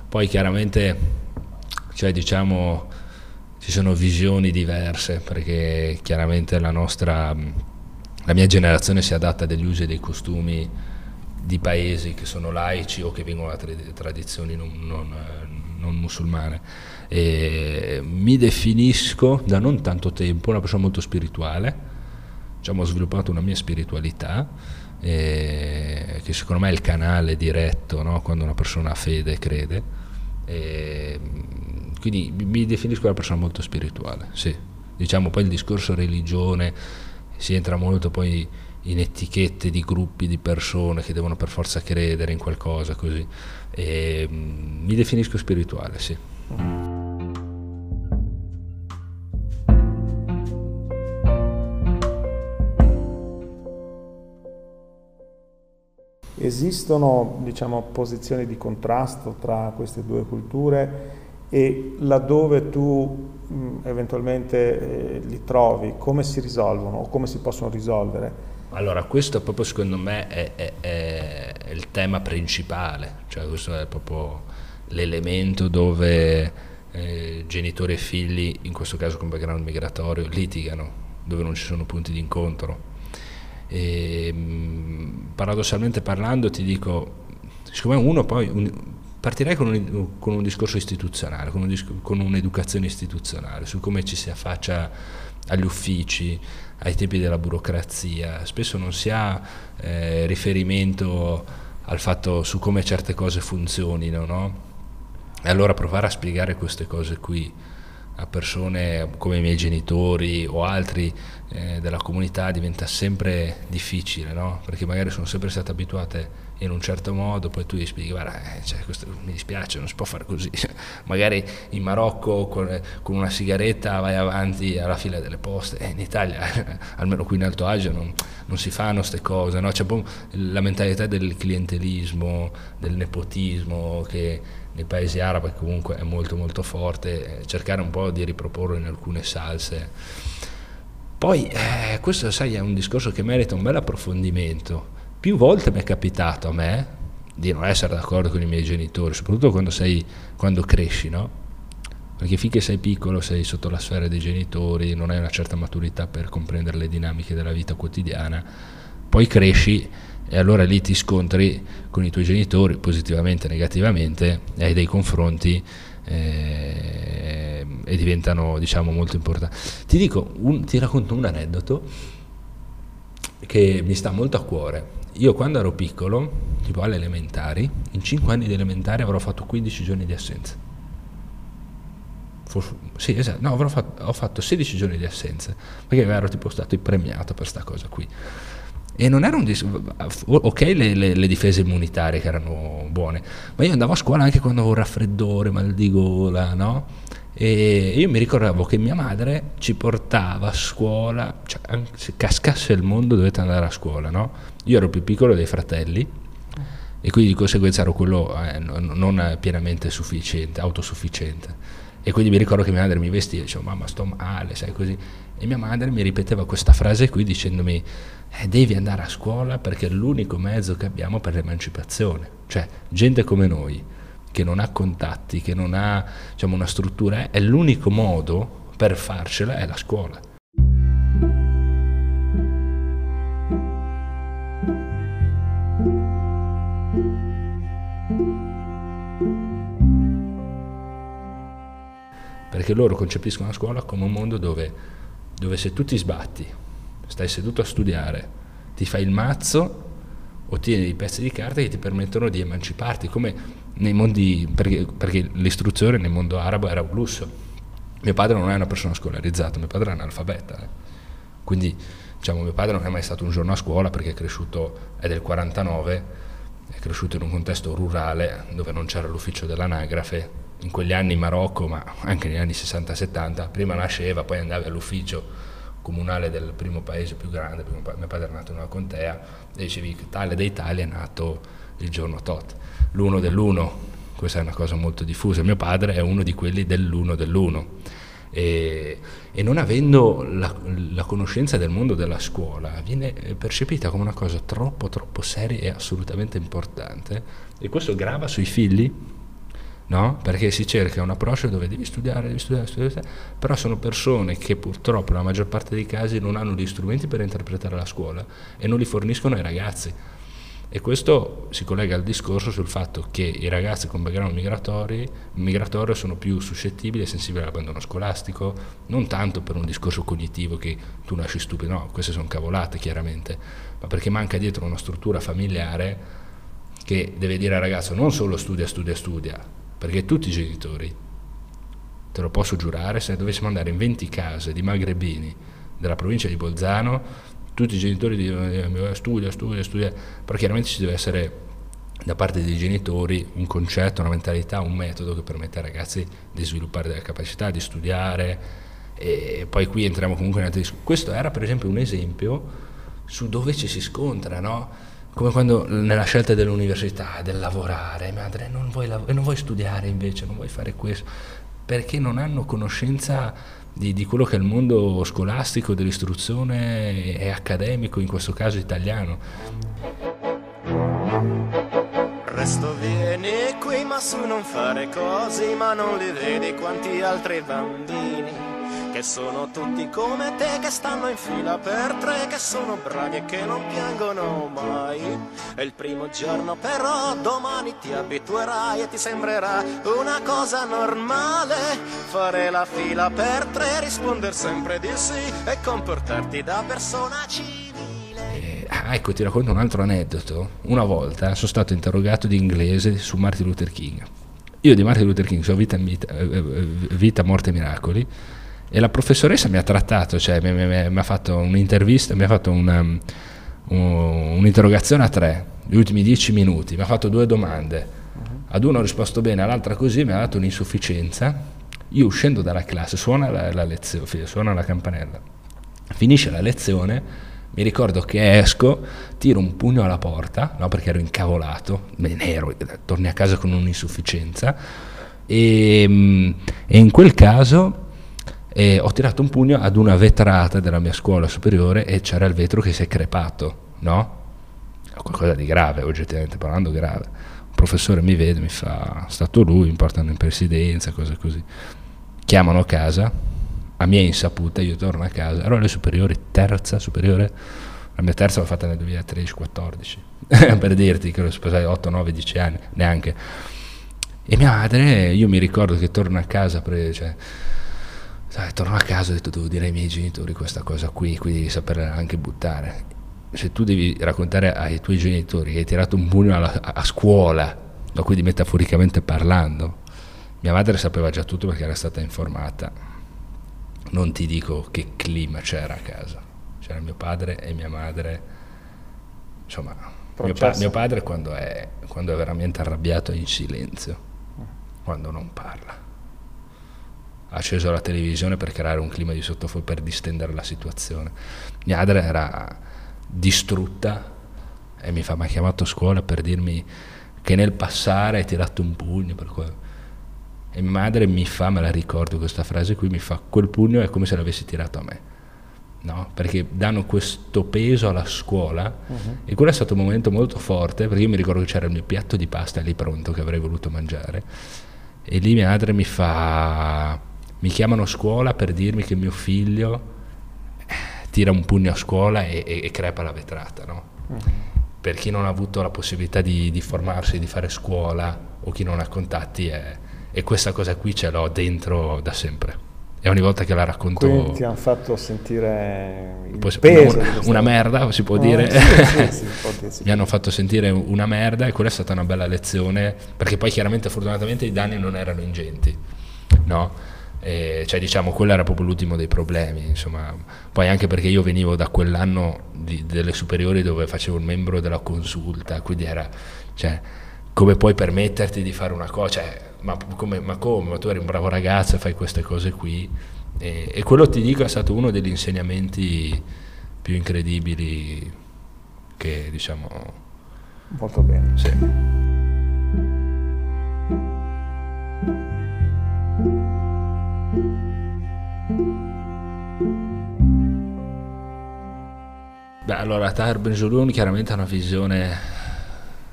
Poi chiaramente, cioè diciamo, ci sono visioni diverse perché chiaramente la nostra, la mia generazione si adatta degli usi e dei costumi di paesi che sono laici o che vengono da tra- tradizioni non, non, non musulmane. E mi definisco da non tanto tempo una persona molto spirituale, diciamo, ho sviluppato una mia spiritualità, eh, che secondo me è il canale diretto no? quando una persona ha fede e crede. E, quindi mi definisco una persona molto spirituale, sì. Diciamo poi il discorso religione si entra molto poi in etichette di gruppi di persone che devono per forza credere in qualcosa così. E, mi definisco spirituale, sì. Esistono diciamo, posizioni di contrasto tra queste due culture e laddove tu mh, eventualmente eh, li trovi, come si risolvono o come si possono risolvere? Allora, questo proprio secondo me è, è, è, il tema principale, cioè questo è proprio l'elemento dove eh, genitori e figli, in questo caso con background migratorio, litigano, dove non ci sono punti di incontro. E, paradossalmente parlando ti dico, siccome uno poi, un, partirei con un, con un, discorso istituzionale, con, un, con un'educazione istituzionale, su come ci si affaccia agli uffici, ai tempi della burocrazia, spesso non si ha eh, riferimento al fatto su come certe cose funzionino, no? E allora provare a spiegare queste cose qui a persone come i miei genitori o altri eh, della comunità diventa sempre difficile, no? perché magari sono sempre state abituate in un certo modo, poi tu gli spieghi, guarda, eh, cioè, questo, mi dispiace, non si può fare così. *laughs* magari in Marocco con, con, una sigaretta vai avanti alla fila delle poste, eh, in Italia, *laughs* almeno qui in Alto Adige, non, non si fanno queste cose, no? c'è la mentalità del clientelismo, del nepotismo che nei paesi arabi comunque è molto molto forte, eh, cercare un po' di riproporlo in alcune salse. Poi eh, questo sai è un discorso che merita un bel approfondimento. Più volte mi è capitato a me di non essere d'accordo con i miei genitori, soprattutto quando, sei, quando cresci, no? Perché finché sei piccolo sei sotto la sfera dei genitori, non hai una certa maturità per comprendere le dinamiche della vita quotidiana, poi cresci e allora lì ti scontri con i tuoi genitori positivamente, negativamente e hai dei confronti eh, e diventano diciamo molto importanti. Ti dico, un, ti racconto un aneddoto che mi sta molto a cuore. Io quando ero piccolo, tipo alle elementari, in 5 anni di elementari avrò fatto 15 giorni di assenza. Forse, sì, esatto, no, fatto, ho fatto 16 giorni di assenza, perché ero tipo stato premiato per questa cosa qui. E non era un discorso, ok le, le, le, difese immunitarie che erano buone, ma io andavo a scuola anche quando avevo raffreddore, mal di gola, no? E io mi ricordavo che mia madre ci portava a scuola, cioè, se cascasse il mondo dovete andare a scuola, no? Io ero più piccolo dei fratelli e quindi di conseguenza ero quello eh, non pienamente sufficiente, autosufficiente. E quindi mi ricordo che mia madre mi vestiva e diceva mamma sto male, sai così. E mia madre mi ripeteva questa frase qui dicendomi eh, devi andare a scuola perché è l'unico mezzo che abbiamo per l'emancipazione. Cioè, gente come noi, che non ha contatti, che non ha diciamo, una struttura, è l'unico modo per farcela è la scuola. Perché loro concepiscono la scuola come un mondo dove, dove se tu ti sbatti stai seduto a studiare, ti fai il mazzo, ottieni dei pezzi di carta che ti permettono di emanciparti, come nei mondi, perché, perché l'istruzione nel mondo arabo era un lusso. Mio padre non è una persona scolarizzata, mio padre è analfabeta. Eh. Quindi, diciamo, mio padre non è mai stato un giorno a scuola perché è cresciuto, è del 49, è cresciuto in un contesto rurale dove non c'era l'ufficio dell'anagrafe. In quegli anni in Marocco, ma anche negli anni 60-70, prima nasceva, poi andavi all'ufficio comunale del primo paese più grande, mio padre è nato in una contea, e dicevi che tale dei tali è nato il giorno tot, l'uno dell'uno, questa è una cosa molto diffusa, mio padre è uno di quelli dell'uno dell'uno. E, e non avendo la, la, conoscenza del mondo della scuola viene percepita come una cosa troppo troppo seria e assolutamente importante e questo grava sui figli no? perché si cerca un approccio dove devi studiare, devi studiare, studiare, però sono persone che purtroppo nella maggior parte dei casi non hanno gli strumenti per interpretare la scuola e non li forniscono ai ragazzi. E questo si collega al discorso sul fatto che i ragazzi con background migratori, migratorio sono più suscettibili e sensibili all'abbandono scolastico, non tanto per un discorso cognitivo che tu nasci stupido, no, queste sono cavolate chiaramente, ma perché manca dietro una struttura familiare che deve dire al ragazzo non solo studia, studia, studia, perché tutti i genitori, te lo posso giurare, se dovessimo andare in 20 case di magrebini della provincia di Bolzano, tutti i genitori dicono eh, studia, studia, studia, però chiaramente ci deve essere da parte dei genitori un concetto, una mentalità, un metodo che permette ai ragazzi di sviluppare delle capacità, di studiare e poi qui entriamo comunque in altri discorsi. Questo era per esempio un esempio su dove ci si scontra, no? Come quando nella scelta dell'università, del lavorare, madre non vuoi, lav- non vuoi studiare invece, non vuoi fare questo, perché non hanno conoscenza di, di, quello che è il mondo scolastico, dell'istruzione e accademico, in questo caso italiano. Presto vieni qui ma su non fare così, ma non li vedi quanti altri bambini che sono tutti come te che stanno in fila per tre che sono bravi e che non piangono mai. È il primo giorno però domani ti abituerai e ti sembrerà una cosa normale fare la fila per tre rispondere sempre di sì e comportarti da persona civile. Ah, ecco ti racconto un altro aneddoto. Una volta sono stato interrogato di inglese su Martin Luther King. Io di Martin Luther King so vita, vita, eh, eh, vita morte e miracoli e la professoressa mi ha trattato, cioè mi, mi, mi ha fatto un'intervista, mi ha fatto una, um, un'interrogazione a tre, gli ultimi dieci minuti, mi ha fatto due domande, ad uno ho risposto bene, all'altra così, mi ha dato un'insufficienza, io uscendo dalla classe, suona la, la lezione, suona la campanella, finisce la lezione, mi ricordo che esco, tiro un pugno alla porta, no, perché ero incavolato, me ne ero, torni a casa con un'insufficienza, e, mm, e in quel caso e ho tirato un pugno ad una vetrata della mia scuola superiore e c'era il vetro che si è crepato, no? Qualcosa di grave, oggettivamente parlando grave. Un professore mi vede, mi fa, è stato lui, mi portano in presidenza, cose così. Chiamano a casa, a mia insaputa, io torno a casa, ero alle superiori, terza superiore, la mia terza l'ho fatta nel 2013-14, *laughs* per dirti che l'ho sposata 8, 9, 10 anni, neanche. E mia madre, io mi ricordo che torno a casa, pre, cioè, sai, torno a casa e ho detto devo dire ai miei genitori questa cosa qui, quindi devi saperla anche buttare. Se tu devi raccontare ai tuoi genitori che hai tirato un pugno alla, a scuola, no, quindi metaforicamente parlando, mia madre sapeva già tutto perché era stata informata. Non ti dico che clima c'era a casa. C'era mio padre e mia madre. Insomma, mio, pa- mio, padre quando è, quando è veramente arrabbiato è in silenzio, quando non parla acceso la televisione per creare un clima di sottofondo, per distendere la situazione. Mia madre era distrutta e mi fa, mi ha chiamato a scuola per dirmi che nel passare hai tirato un pugno. E mia madre mi fa, me la ricordo questa frase qui, mi fa, quel pugno è come se l'avessi tirato a me. No? Perché danno questo peso alla scuola uh-huh. e quello è stato un momento molto forte perché io mi ricordo che c'era il mio piatto di pasta lì pronto che avrei voluto mangiare e lì mia madre mi fa mi chiamano a scuola per dirmi che mio figlio eh, tira un pugno a scuola e, e, e crepa la vetrata, no? uh-huh. Per chi non ha avuto la possibilità di, di, formarsi, di fare scuola o chi non ha contatti, è, e questa cosa qui ce l'ho dentro da sempre. E ogni volta che la racconto... Quindi ti hanno fatto sentire peso. Una, una, merda, si può Oh, dire. sì, sì, sì, sì. *laughs* Mi hanno fatto sentire una merda e quella è stata una bella lezione, perché poi chiaramente fortunatamente i danni non erano ingenti, no? Eh, cioè diciamo quello era proprio l'ultimo dei problemi insomma poi anche perché io venivo da quell'anno di, delle superiori dove facevo il membro della consulta quindi era cioè, come puoi permetterti di fare una cosa cioè, ma, come, ma come ma tu eri un bravo ragazzo e fai queste cose qui e, e quello ti dico è stato uno degli insegnamenti più incredibili che diciamo Molto bene. sì. Beh, allora Tahir Benjoloun chiaramente ha una visione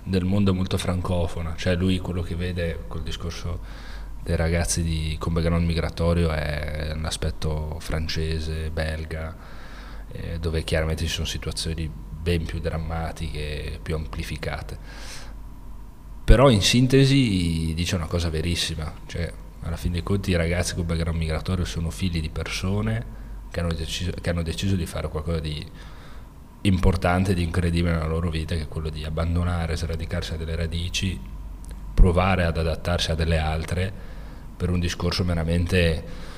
del mondo molto francofona, cioè lui quello che vede col discorso dei ragazzi di, con background migratorio è un aspetto francese, belga, eh, dove chiaramente ci sono situazioni ben più drammatiche, più amplificate. Però in sintesi dice una cosa verissima, cioè alla fine dei conti i ragazzi con background migratorio sono figli di persone che hanno deciso, che hanno deciso di fare qualcosa di importante, di incredibile nella loro vita, che è quello di abbandonare, sradicarsi a delle radici, provare ad adattarsi a delle altre per un discorso meramente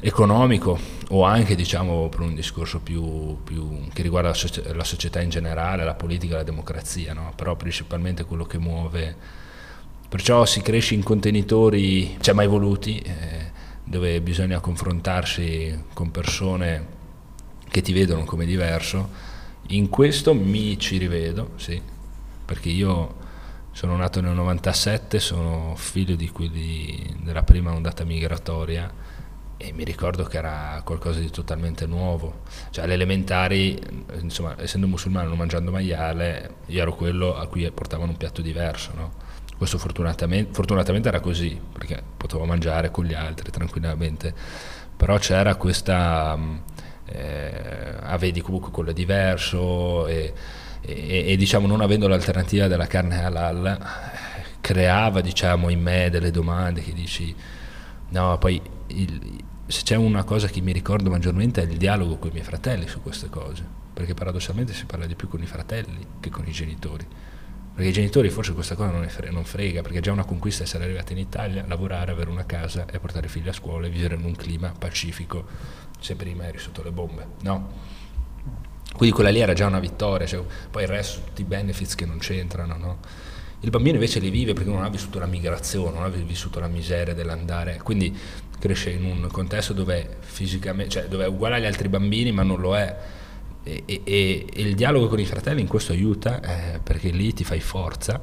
economico o anche diciamo per un discorso più, più che riguarda la, società in generale, la politica, la democrazia, no? però principalmente quello che muove. Perciò si cresce in contenitori, cioè mai voluti, eh, dove bisogna confrontarsi con persone che ti vedono come diverso. In questo mi ci rivedo, sì, perché io sono nato nel 97, sono figlio di quelli della prima ondata migratoria e mi ricordo che era qualcosa di totalmente nuovo. Cioè alle elementari, insomma, essendo musulmano non mangiando maiale, io ero quello a cui portavano un piatto diverso, no? Questo fortunatamente, fortunatamente era così, perché potevo mangiare con gli altri tranquillamente, però c'era questa, eh, ah, vedi comunque quello diverso e, e, e, diciamo non avendo l'alternativa della carne halal, creava diciamo in me delle domande che dici, no, poi il, se c'è una cosa che mi ricordo maggiormente è il dialogo con i miei fratelli su queste cose, perché paradossalmente si parla di più con i fratelli che con i genitori. Perché i genitori forse questa cosa non, frega, non frega, perché è già una conquista essere arrivati in Italia, lavorare, avere una casa e portare i figli a scuola e vivere in un clima pacifico, se prima eri sotto le bombe, no? Quindi quella lì era già una vittoria, cioè, poi il resto, tutti i benefits che non c'entrano, no? Il bambino invece li vive perché non ha vissuto la migrazione, non ha vissuto la miseria dell'andare, quindi cresce in un contesto dove fisicamente, cioè dove è uguale agli altri bambini ma non lo è e, e, e, il dialogo con i fratelli in questo aiuta eh, perché lì ti fai forza,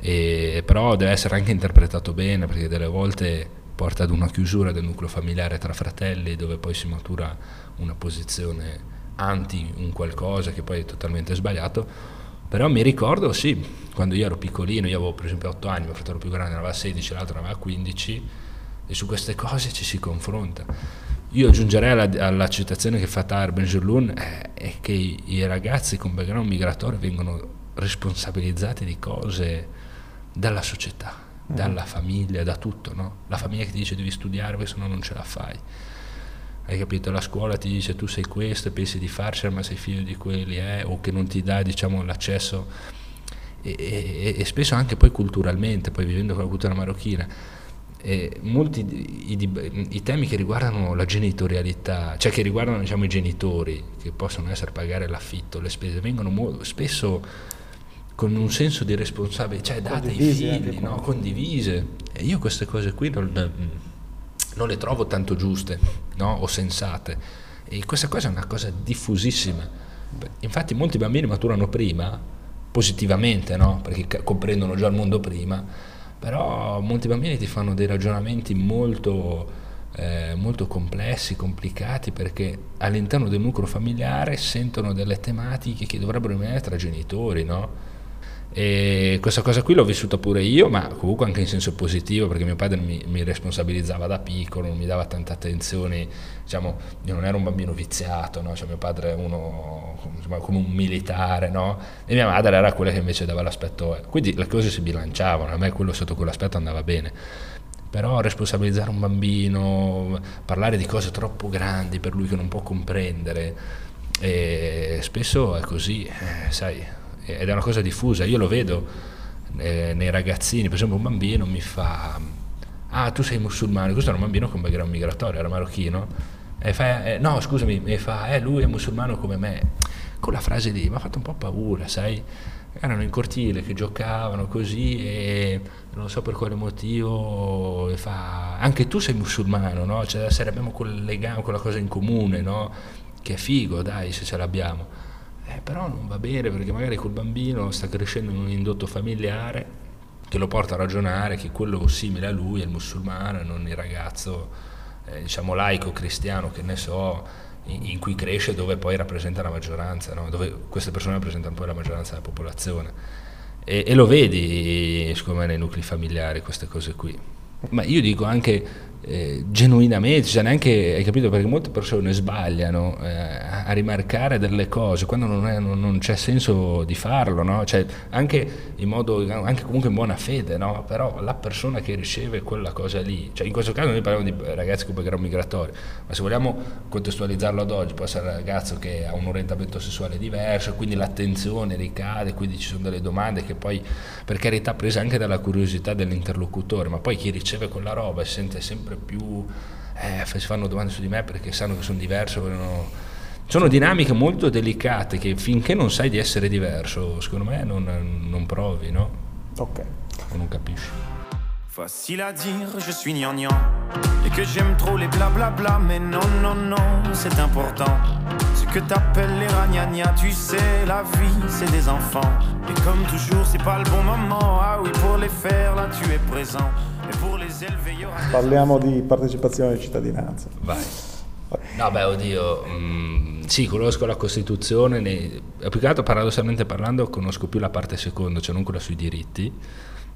e, però deve essere anche interpretato bene perché delle volte porta ad una chiusura del nucleo familiare tra fratelli dove poi si matura una posizione anti un qualcosa che poi è totalmente sbagliato. Però mi ricordo, sì, quando io ero piccolino, io avevo per esempio 8 anni, mio fratello più grande aveva 16, l'altro aveva 15, e su queste cose ci si confronta. Io aggiungerei alla, alla citazione che fa Tahir Benjeloun eh, è che i, i ragazzi con background migratorio vengono responsabilizzati di cose dalla società. Dalla famiglia, da tutto. No? La famiglia che ti dice devi studiare perché sennò non ce la fai. Hai capito? La scuola ti dice tu sei questo e pensi di farcela ma sei figlio di quelli, eh? o che non ti dà diciamo, l'accesso. E, e, e, spesso anche poi culturalmente, poi vivendo con la cultura marocchina eh, molti i, i, temi che riguardano la genitorialità, cioè che riguardano diciamo, i genitori, che possono essere pagare l'affitto, le spese, vengono mo- spesso con un senso di responsabilità, cioè date ai figli, no? condivise. E io queste cose qui non, non le trovo tanto giuste no? o sensate. E questa cosa è una cosa diffusissima. Infatti molti bambini maturano prima, positivamente, no? perché comprendono già il mondo prima, però molti bambini ti fanno dei ragionamenti molto, eh, molto complessi, complicati, perché all'interno del nucleo familiare sentono delle tematiche che dovrebbero rimanere tra genitori, no? E questa cosa qui l'ho vissuta pure io, ma comunque anche in senso positivo, perché mio padre mi, mi responsabilizzava da piccolo, non mi dava tanta attenzione, diciamo, io non ero un bambino viziato, no? cioè, mio padre è uno insomma, come un militare, no? e mia madre era quella che invece dava l'aspetto, quindi le cose si bilanciavano, a me quello sotto quell'aspetto andava bene. Però responsabilizzare un bambino, parlare di cose troppo grandi per lui che non può comprendere, spesso è così, eh, sai, ed è una cosa diffusa, io lo vedo eh, nei ragazzini, per esempio un bambino mi fa, ah tu sei musulmano, questo era un bambino con background migratorio, era marocchino, e fa, eh, no scusami, mi fa, eh lui è musulmano come me, con la frase lì mi ha fatto un po' paura, sai, erano in cortile che giocavano così e non so per quale motivo fa, anche tu sei musulmano, no? Cioè, se abbiamo quel legame, quella cosa in comune, no? Che è figo, dai, se ce l'abbiamo eh, però non va bene perché magari quel bambino sta crescendo in un indotto familiare che lo porta a ragionare che quello simile a lui è il musulmano e non il ragazzo eh, diciamo laico cristiano che ne so in, in, cui cresce dove poi rappresenta la maggioranza no? dove queste persone rappresentano poi la maggioranza della popolazione e, e lo vedi secondo me nei nuclei familiari queste cose qui ma io dico anche eh, genuinamente, cioè neanche, hai capito, perché molte persone sbagliano eh, a rimarcare delle cose quando non, è, non, non c'è senso di farlo, no? cioè, anche, in modo, anche comunque in buona fede, no? però la persona che riceve quella cosa lì, cioè in questo caso noi parliamo di ragazzi con background migratorio, ma se vogliamo contestualizzarlo ad oggi, può essere un ragazzo che ha un orientamento sessuale diverso, quindi l'attenzione ricade, quindi ci sono delle domande che poi, per carità, prese anche dalla curiosità dell'interlocutore, ma poi chi riceve quella roba si sente sempre più eh, si fanno domande su di me perché sanno che sono diverso. Vogliono... Sono dinamiche molto delicate che finché non sai di essere diverso, secondo me non, non provi, no? Ok. O non capisci. Facile à dire, je suis gnangnan Et que j'aime trop les blablabla Mais non, non, non, c'est important Ce que t'appelles les ragnagnas Tu sais, la vie, c'est des enfants Et comme toujours, c'est pas le bon moment Ah oui, pour les faire, là, tu es présent Parliamo di partecipazione e cittadinanza. Vai. No, beh, oddio, mm, sì, conosco la Costituzione, ne, più che altro paradossalmente parlando conosco più la parte seconda, cioè non quella sui diritti,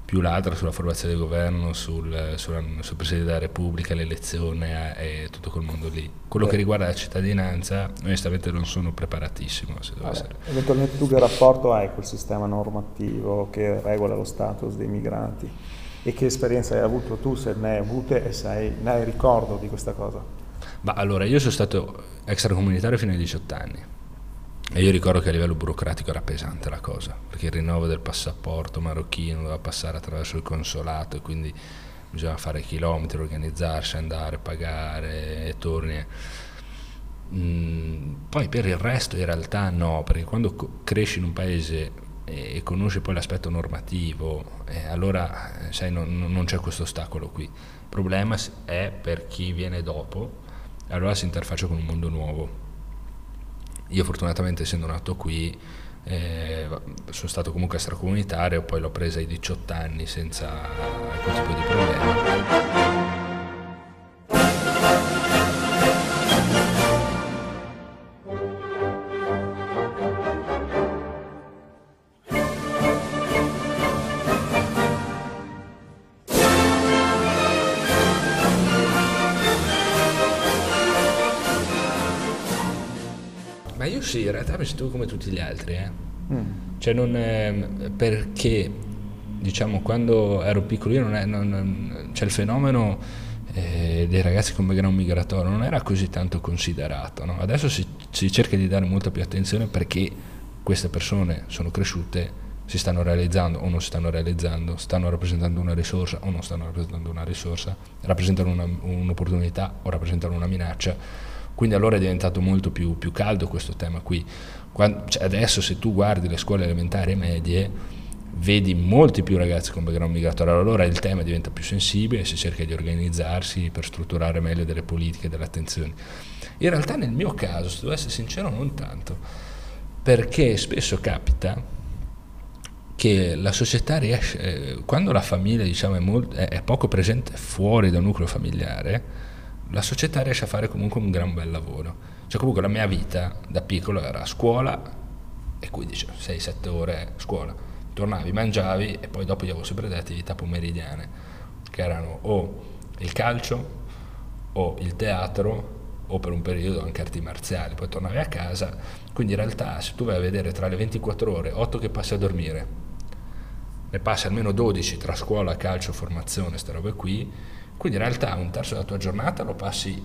più l'altra sulla formazione del governo, sul, sulla, sul Presidente della Repubblica, l'elezione eh, e tutto quel mondo lì. Quello che riguarda la cittadinanza, onestamente non sono preparatissimo. Se devo Vabbè, eventualmente tu che rapporto hai col sistema normativo che regola lo status dei migranti? E che esperienza hai avuto tu, se ne hai avute e se ne hai ricordo di questa cosa? Ma allora, io sono stato extracomunitario fino ai 18 anni e io ricordo che a livello burocratico era pesante la cosa, perché il rinnovo del passaporto marocchino doveva passare attraverso il consolato e quindi bisognava fare chilometri, organizzarsi, andare, pagare e torni. Mm, poi per il resto in realtà no, perché quando cresci in un paese e conosci poi l'aspetto normativo, eh, allora sai, non, non, c'è questo ostacolo qui. Il problema è per chi viene dopo, allora si interfaccia con un mondo nuovo. Io fortunatamente essendo nato qui eh, sono stato comunque extracomunitario, poi l'ho presa ai 18 anni senza alcun tipo di problema. Mi sento come tutti gli altri. Eh. Mm. Cioè non è, perché, diciamo, quando ero piccolo io non è, non, c'è il fenomeno eh, dei ragazzi con background migratorio, non era così tanto considerato. No? Adesso si, si cerca di dare molta più attenzione perché queste persone sono cresciute si stanno realizzando o non si stanno realizzando, stanno rappresentando una risorsa o non stanno rappresentando una risorsa, rappresentano una, un'opportunità o rappresentano una minaccia quindi allora è diventato molto più, più caldo questo tema qui. Quando, cioè adesso se tu guardi le scuole elementari e medie, vedi molti più ragazzi con background migratorio, allora il tema diventa più sensibile e si cerca di organizzarsi per strutturare meglio delle politiche, delle attenzioni. In realtà nel mio caso, se devo essere sincero, non tanto, perché spesso capita che la società riesce, eh, quando la famiglia diciamo, è, molto, è poco presente fuori dal nucleo familiare, la società riesce a fare comunque un gran bel lavoro. Cioè comunque la mia vita da piccolo era scuola e quindi 6-7 ore scuola, tornavi, mangiavi e poi dopo io avevo sempre delle attività pomeridiane che erano o il calcio o il teatro o per un periodo anche arti marziali, poi tornavi a casa, quindi in realtà se tu vai a vedere tra le 24 ore, 8 che passi a dormire, ne passi almeno 12 tra scuola, calcio, formazione, queste robe qui, quindi in realtà un terzo della tua giornata lo passi,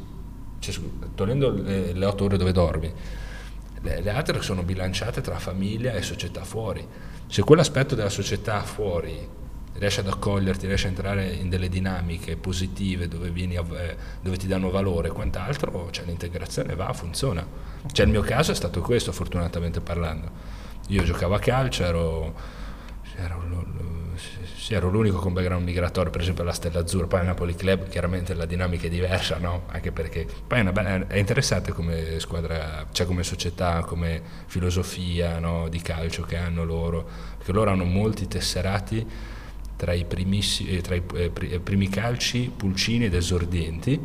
cioè, togliendo le, le 8 ore dove dormi, le, le, altre sono bilanciate tra famiglia e società fuori. Se quell'aspetto della società fuori riesce ad accoglierti, riesce a entrare in delle dinamiche positive dove, vieni, dove ti danno valore e quant'altro, cioè l'integrazione va, funziona. Cioè il mio caso è stato questo, fortunatamente parlando. Io giocavo a calcio, ero, ero sì, ero l'unico con background migratorio, per esempio la Stella Azzurra, poi a Napoli Club chiaramente la dinamica è diversa, no? Anche perché poi è, bella, è, interessante come squadra, cioè come società, come filosofia no? di calcio che hanno loro, perché loro hanno molti tesserati tra i, eh, tra i eh, primi calci, pulcini ed esordienti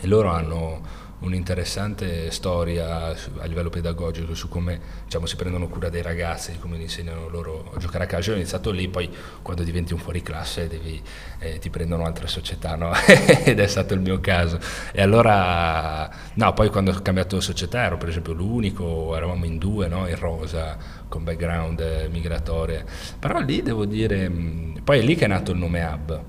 e loro hanno un'interessante storia a livello pedagogico su come diciamo, si prendono cura dei ragazzi, come gli insegnano loro a giocare a calcio. Ho iniziato lì, poi quando diventi un fuoriclasse devi, eh, ti prendono altre società, no? *laughs* ed è stato il mio caso. E allora, no, poi quando ho cambiato società ero per esempio l'unico, eravamo in due, no? in rosa, con background eh, migratorie. Però lì devo dire, poi è lì che è nato il nome Hub.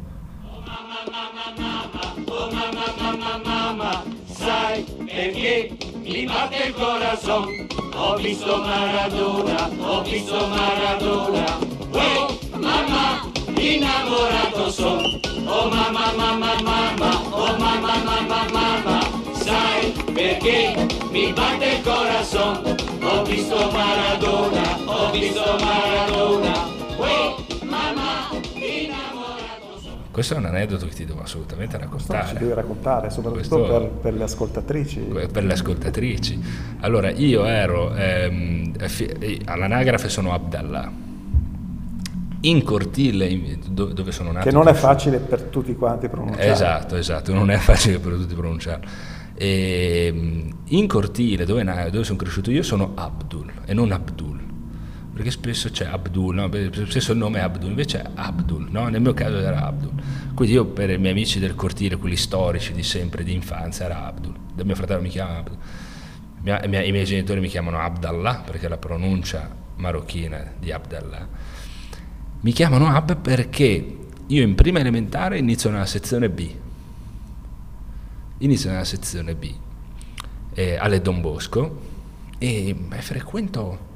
Sai perché mi batte il corazon ho visto Maradona ho visto Maradona. Oh mamma innamorato son. Oh mamma mamma mamma oh mamma mamma mamma sai perché mi batte il corazon ho visto Maradona ho visto Maradona Questo è un aneddoto che ti devo assolutamente Questo ci raccontare. devi raccontare, soprattutto Questo- per, per le ascoltatrici. per le ascoltatrici. Allora, io ero ehm, fi- all'anagrafe sono Abdallah. In cortile, dove sono nato, Che non è facile per tutti quanti pronunciare. Esatto, esatto, non è facile per tutti pronunciarlo. E, in cortile, dove, dove sono cresciuto io, sono Abdul e non Abdul. Perché spesso c'è Abdul, no? Spesso il nome è Abdul, invece è Abdul, no? nel mio caso era Abdul. Quindi io per i miei amici del cortile, quelli storici di sempre, di infanzia, era Abdul. Mio fratello mi chiama Abdul. Mia- miei- I miei genitori mi chiamano Abdallah perché è la pronuncia marocchina di Abdallah. Mi chiamano Ab perché io in prima elementare inizio nella sezione B. Inizio nella sezione B eh, alle Don Bosco e frequento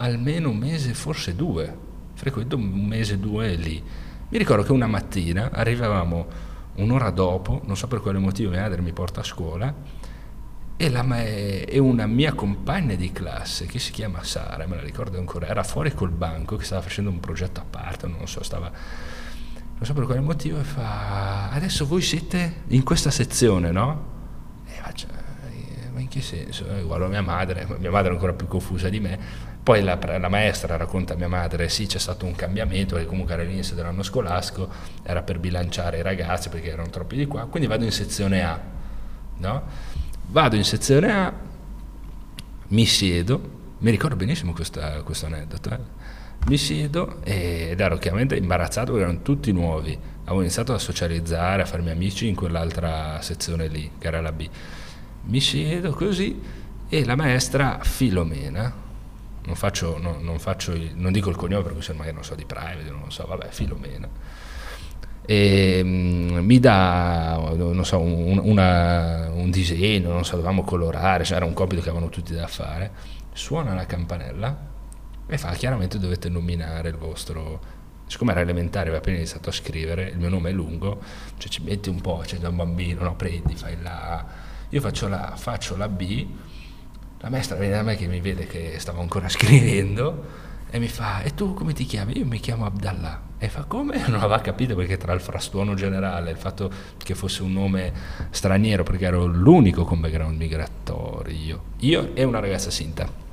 almeno un mese, forse due. Frequento un mese, due lì. Mi ricordo che una mattina arrivavamo un'ora dopo, non so per quale motivo mia madre mi porta a scuola, e, ma- e una mia compagna di classe che si chiama Sara, me la ricordo ancora, era fuori col banco che stava facendo un progetto a parte, non so, stava non so per quale motivo e fa adesso voi siete in questa sezione, no? E faccio "Eh, ma in che senso? E guardo mia madre, mia madre è ancora più confusa di me. Poi la, la maestra racconta a mia madre, sì c'è stato un cambiamento, che comunque era l'inizio dell'anno scolastico, era per bilanciare i ragazzi perché erano troppi di qua, quindi vado in sezione A, no? Vado in sezione A, mi siedo, mi ricordo benissimo questa- questo aneddoto, eh. mi siedo ed ero chiaramente imbarazzato perché erano tutti nuovi, avevo iniziato a socializzare, a farmi amici in quell'altra sezione lì, che era la B. Mi siedo così e la maestra Filomena, non, faccio, no- non, faccio il- non dico il cognome perché se magari non so di private, non so, vabbè, Filomena e mm, mi dà non so, un, una- un disegno, non so, dovevamo colorare, cioè era un compito che avevano tutti da fare. Suona la campanella e fa chiaramente dovete nominare il vostro. Siccome era elementare, aveva appena iniziato a scrivere, il mio nome è lungo, cioè ci metti un po', c'è da un bambino, no, prendi, fai la A. Io faccio la, faccio la B, la maestra viene da me che mi vede che stavo ancora *laughs* scrivendo e mi fa, e tu come ti chiami? Io mi chiamo Abdallah. E fa come? *laughs* Non aveva capito perché tra il frastuono generale, il fatto che fosse un nome straniero, perché ero l'unico con background migratorio, io e una ragazza sinta.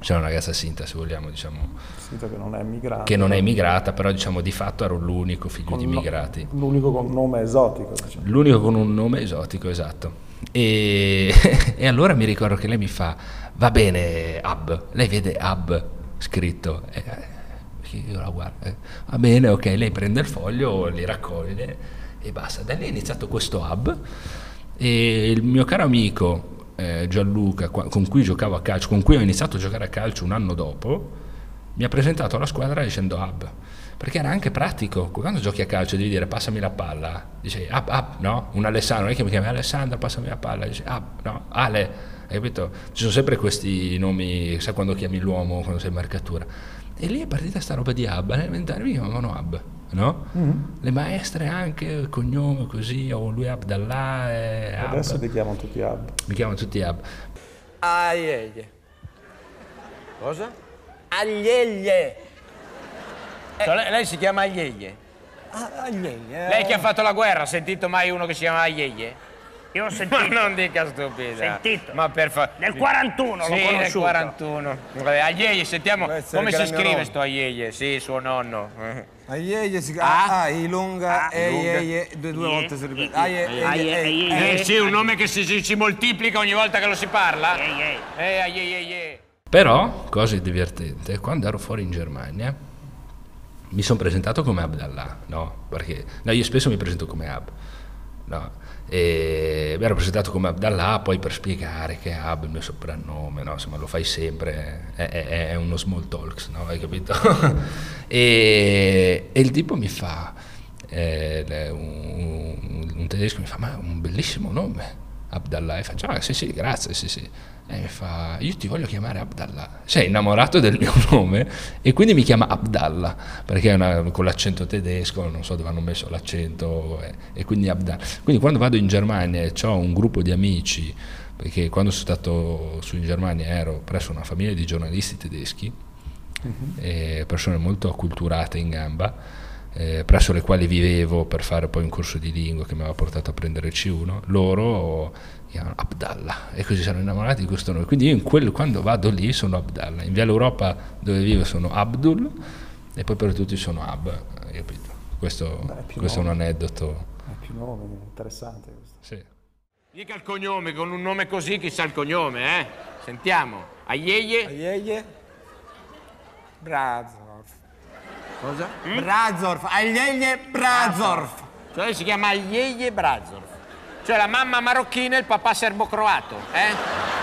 C'è una ragazza sinta, se vogliamo, diciamo, Sento che non è migrato. che non è immigrata, però diciamo di fatto ero l'unico figlio Con di no- immigrati. L'unico con nome esotico, diciamo. L'unico con un nome esotico, esatto. E, *laughs* e allora mi ricordo che lei mi fa, va bene Ab, lei vede Ab scritto, eh, io la guardo, eh, va bene, ok, lei prende il foglio, li raccoglie e basta. Da lì è iniziato questo Ab. E il mio caro amico eh, Gianluca, qua- con cui giocavo a calcio, con cui ho iniziato a giocare a calcio un anno dopo, mi ha presentato alla squadra dicendo Ab, perché era anche pratico, quando giochi a calcio devi dire passami la palla, dice Ab, Ab, no? Un Alessandro, non è che mi chiami Alessandro, passami la palla, dice Ab, no? Ale, hai capito? Ci sono sempre questi nomi, sai quando chiami l'uomo, quando sei in marcatura. E lì è partita sta roba di Ab, all'elementare mi chiamavano Ab, no? Le maestre anche, il cognome così, o lui Abdallah e Ab. Adesso ti chiamano tutti Ab. Mi chiamano tutti Ab. Aieglie. Cosa? Aglieglie. Cioè, lei, lei si chiama Aglieglie? Ah, Aglieglie. Lei che ha fatto la guerra, ha sentito mai uno che si chiama Aglieglie? Io ho Ma sentito. non dica stupida. Sentito. Ma per favore. Nel 41 l'ho Sì, nel conosciuto. 41. Vabbè, Aieye, sentiamo come si scrive sto Aieye. Sì, suo nonno. Eh. Aieye si Ah? chiama ah, Ilunga, Ah, Ilunga. Eie, due, due Ie, volte si ripete. ie, Aie, Eh sì, un nome che si, si- si moltiplica ogni volta che lo si parla. Eh, Aieye. Però, cosa divertente, quando ero fuori in Germania mi sono presentato come Abdallah, no? Perché no, io spesso mi presento come Ab, no? E mi ero presentato come Abdallah poi per spiegare che Ab è il mio soprannome, no? Insomma, lo fai sempre, è, è- è uno small talks, no? Hai capito? *laughs* e, e il tipo mi fa, eh, un- un tedesco mi fa, ma è un bellissimo nome, Abdallah, e faccio, ah sì sì, grazie, sì sì. E mi fa, io ti voglio chiamare Abdallah. Sei innamorato del mio *laughs* nome e quindi mi chiama Abdallah, perché è una- con l'accento tedesco, non so dove hanno messo l'accento, e, e quindi Abdallah. Quindi quando vado in Germania e ho un gruppo di amici, perché quando sono stato su in Germania ero presso una famiglia di giornalisti tedeschi, e persone molto acculturate in gamba, eh, presso le quali vivevo per fare poi un corso di lingua che mi aveva portato a prendere il C1, loro chiamano Abdallah e così sono innamorati di questo nome. Quindi io in quel- quando vado lì sono Abdallah, in Via Europa dove vivo sono Abdul e poi per tutti sono Ab, hai capito? Questo, Beh, più questo è un aneddoto. È più nomi, interessante questo. Sì. Dica il cognome, con un nome così chissà il cognome, eh? Sentiamo. Aieye. Aieye, Brazorf. Cosa? Brazorf, Aieye, Brazorf. Cioè si chiama Aieye Brazorf. Cioè la mamma marocchina e il papà serbo-croato, eh?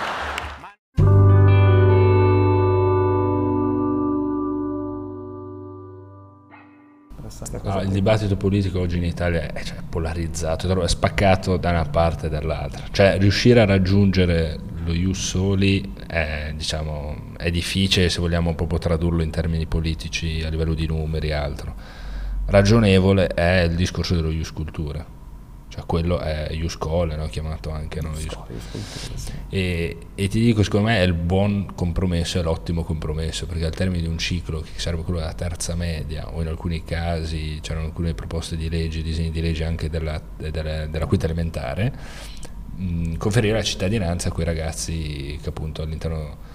Cosa. il dibattito politico oggi in Italia è cioè, polarizzato, è spaccato da una parte e dall'altra. Cioè, riuscire a raggiungere lo ius soli è, diciamo, è difficile se vogliamo proprio tradurlo in termini politici a livello di numeri e altro. Ragionevole è il discorso dello ius cultura. Cioè, quello è ius cole, no? chiamato anche no? Ius- e, e ti dico, secondo me è il buon compromesso, è l'ottimo compromesso, perché al termine di un ciclo che serve quello della terza media, o in alcuni casi c'erano alcune proposte di legge, disegni di legge anche della, della, della quinta elementare, conferire la cittadinanza a quei ragazzi che appunto all'interno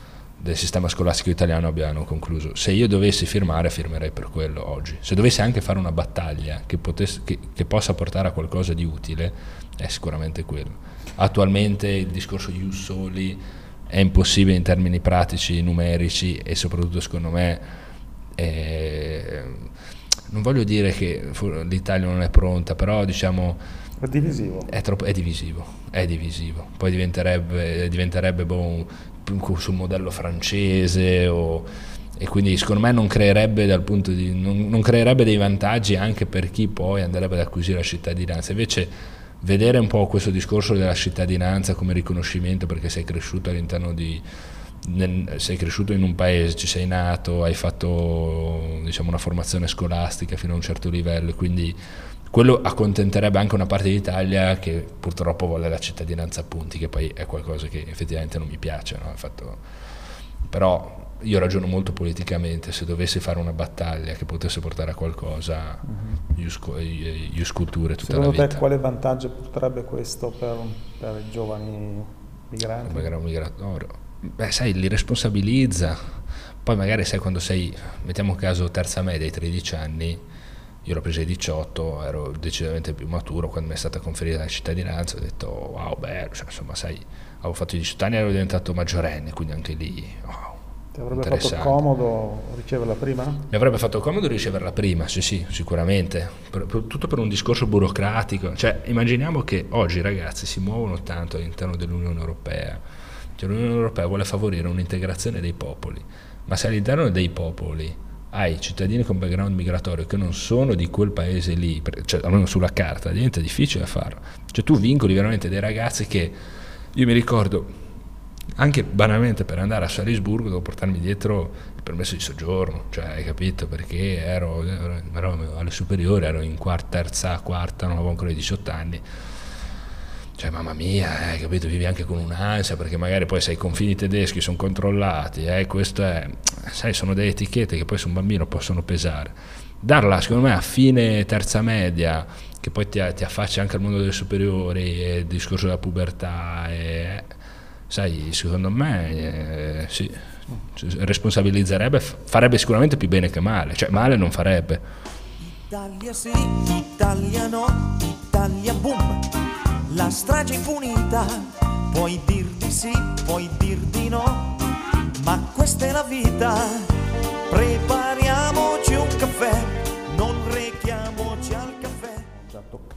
del sistema scolastico italiano abbiano concluso. Se io dovessi firmare, firmerei per quello oggi. Se dovessi anche fare una battaglia che, potesse, che, che possa portare a qualcosa di utile, è sicuramente quello. Attualmente il discorso ius soli è impossibile in termini pratici, numerici e soprattutto secondo me è- non voglio dire che l'Italia non è pronta, però diciamo È divisivo. è, troppo, è divisivo, è divisivo. Poi diventerebbe, diventerebbe boh, un- un- modello francese o- e quindi secondo me non creerebbe, di, non, non creerebbe dei vantaggi anche per chi poi andrebbe ad acquisire la cittadinanza. Invece vedere un po' questo discorso della cittadinanza come riconoscimento perché sei cresciuto all'interno di... nel- sei cresciuto in un paese, ci sei nato, hai fatto diciamo, una formazione scolastica fino a un certo livello quindi quello accontenterebbe anche una parte d'Italia che purtroppo vuole la cittadinanza a punti, che poi è qualcosa che effettivamente non mi piace. no? Fatto- Però io ragiono molto politicamente, se dovessi fare una battaglia che potesse portare a qualcosa, eh, ius culture tutta Secondo la te vita. quale vantaggio porterebbe questo per, per i giovani migranti? Magari un migratorio. Beh, sai, li responsabilizza. Poi magari sai quando sei, mettiamo caso terza media ai 13 anni, io l'ho presa ai 18, ero decisamente più maturo, quando mi è stata conferita la cittadinanza ho detto wow, bello, cioè, insomma sai, avevo fatto i 18 anni e ero diventato maggiorenne, quindi anche lì wow, Ti avrebbe fatto comodo riceverla prima? Mi avrebbe fatto comodo riceverla prima, sì sì, sicuramente, Per- per- tutto per un discorso burocratico, cioè immaginiamo che oggi i ragazzi si muovono tanto all'interno dell'Unione Europea, cioè l'Unione Europea vuole favorire un'integrazione dei popoli, ma se all'interno dei popoli hai cittadini con background migratorio che non sono di quel paese lì, cioè almeno sulla carta, diventa difficile farlo, cioè tu vincoli veramente dei ragazzi che, io mi ricordo, anche banalmente per andare a Salisburgo devo portarmi dietro il permesso di soggiorno, cioè hai capito perché ero, ero- ero alle superiori, ero in quarta, terza, quarta, non avevo ancora i 18 anni. Cioè mamma mia, eh, capito, vivi anche con un'ansia perché magari poi sai i confini tedeschi sono controllati, eh, questo è, sai, sono delle etichette che poi su un bambino possono pesare. darla secondo me a fine terza media, che poi ti, ti affaccia anche al mondo delle superiori, e il discorso della pubertà, e, sai, secondo me eh, sì, responsabilizzerebbe, farebbe sicuramente più bene che male, cioè male non farebbe. Italia sì, Italia no, Italia boom, la strage impunita, puoi dir di sì, puoi dir di no, ma questa è la vita, prepariamoci un caffè, non rechiamoci al caffè.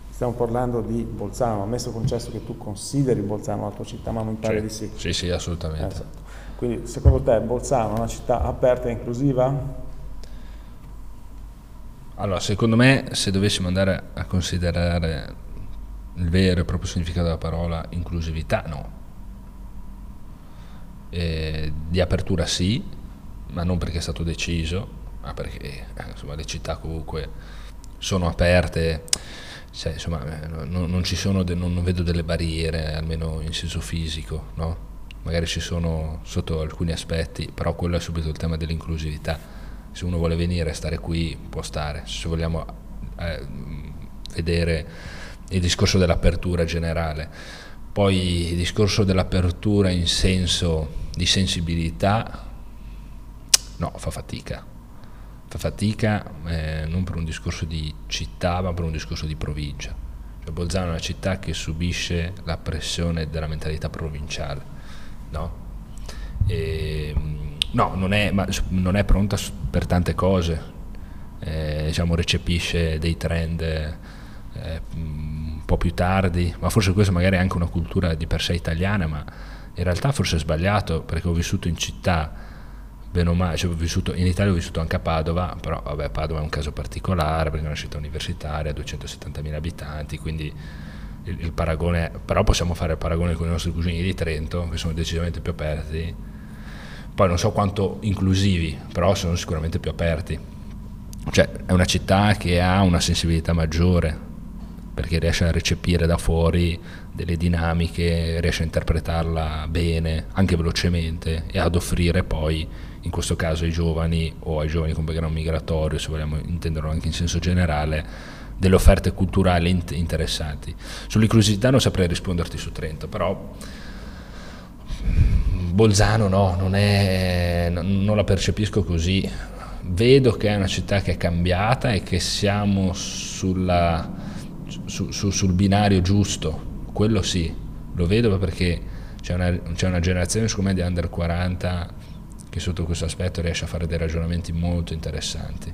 Stiamo parlando di Bolzano, ammesso concesso che tu consideri Bolzano la tua città, ma mi pare di sì. Sì, sì, assolutamente. Esatto. Quindi secondo te Bolzano è una città aperta e inclusiva? Allora, secondo me, se dovessimo andare a considerare il vero e proprio significato della parola inclusività, no. E di apertura sì, ma non perché è stato deciso, ma perché eh, insomma, le città comunque sono aperte, cioè, insomma, eh, non, non, sono de, non, vedo delle barriere, almeno in senso fisico, no? magari ci sono sotto alcuni aspetti, però quello è subito il tema dell'inclusività. Se uno vuole venire e stare qui, può stare. Se vogliamo eh, vedere il discorso dell'apertura generale, poi il discorso dell'apertura in senso di sensibilità, no, fa fatica. Fa fatica eh, non per un discorso di città, ma per un discorso di provincia. Cioè Bolzano è una città che subisce la pressione della mentalità provinciale no? E, no, non è, non è, pronta per tante cose, eh, diciamo, recepisce dei trend eh, po' più tardi, ma forse questa magari è anche una cultura di per sé italiana, ma in realtà forse è sbagliato perché ho vissuto in città, bene o male, cioè vissuto, in Italia ho vissuto anche a Padova, però vabbè Padova è un caso particolare perché è una città universitaria, 270.000 abitanti, quindi il, il, paragone, però possiamo fare il paragone con i nostri cugini di Trento, che sono decisamente più aperti. Poi non so quanto inclusivi, però sono sicuramente più aperti. Cioè, è una città che ha una sensibilità maggiore, perché riesce a recepire da fuori delle dinamiche, riesce a interpretarla bene, anche velocemente, e ad offrire poi, in questo caso ai giovani o ai giovani con background migratorio, se vogliamo intenderlo anche in senso generale, delle offerte culturali interessanti. Sull'inclusività non saprei risponderti su Trento, però Bolzano no, non, è, non la percepisco così. Vedo che è una città che è cambiata e che siamo sulla, su, su, sul binario giusto, quello sì, lo vedo perché c'è una, c'è una generazione secondo me di under 40 che sotto questo aspetto riesce a fare dei ragionamenti molto interessanti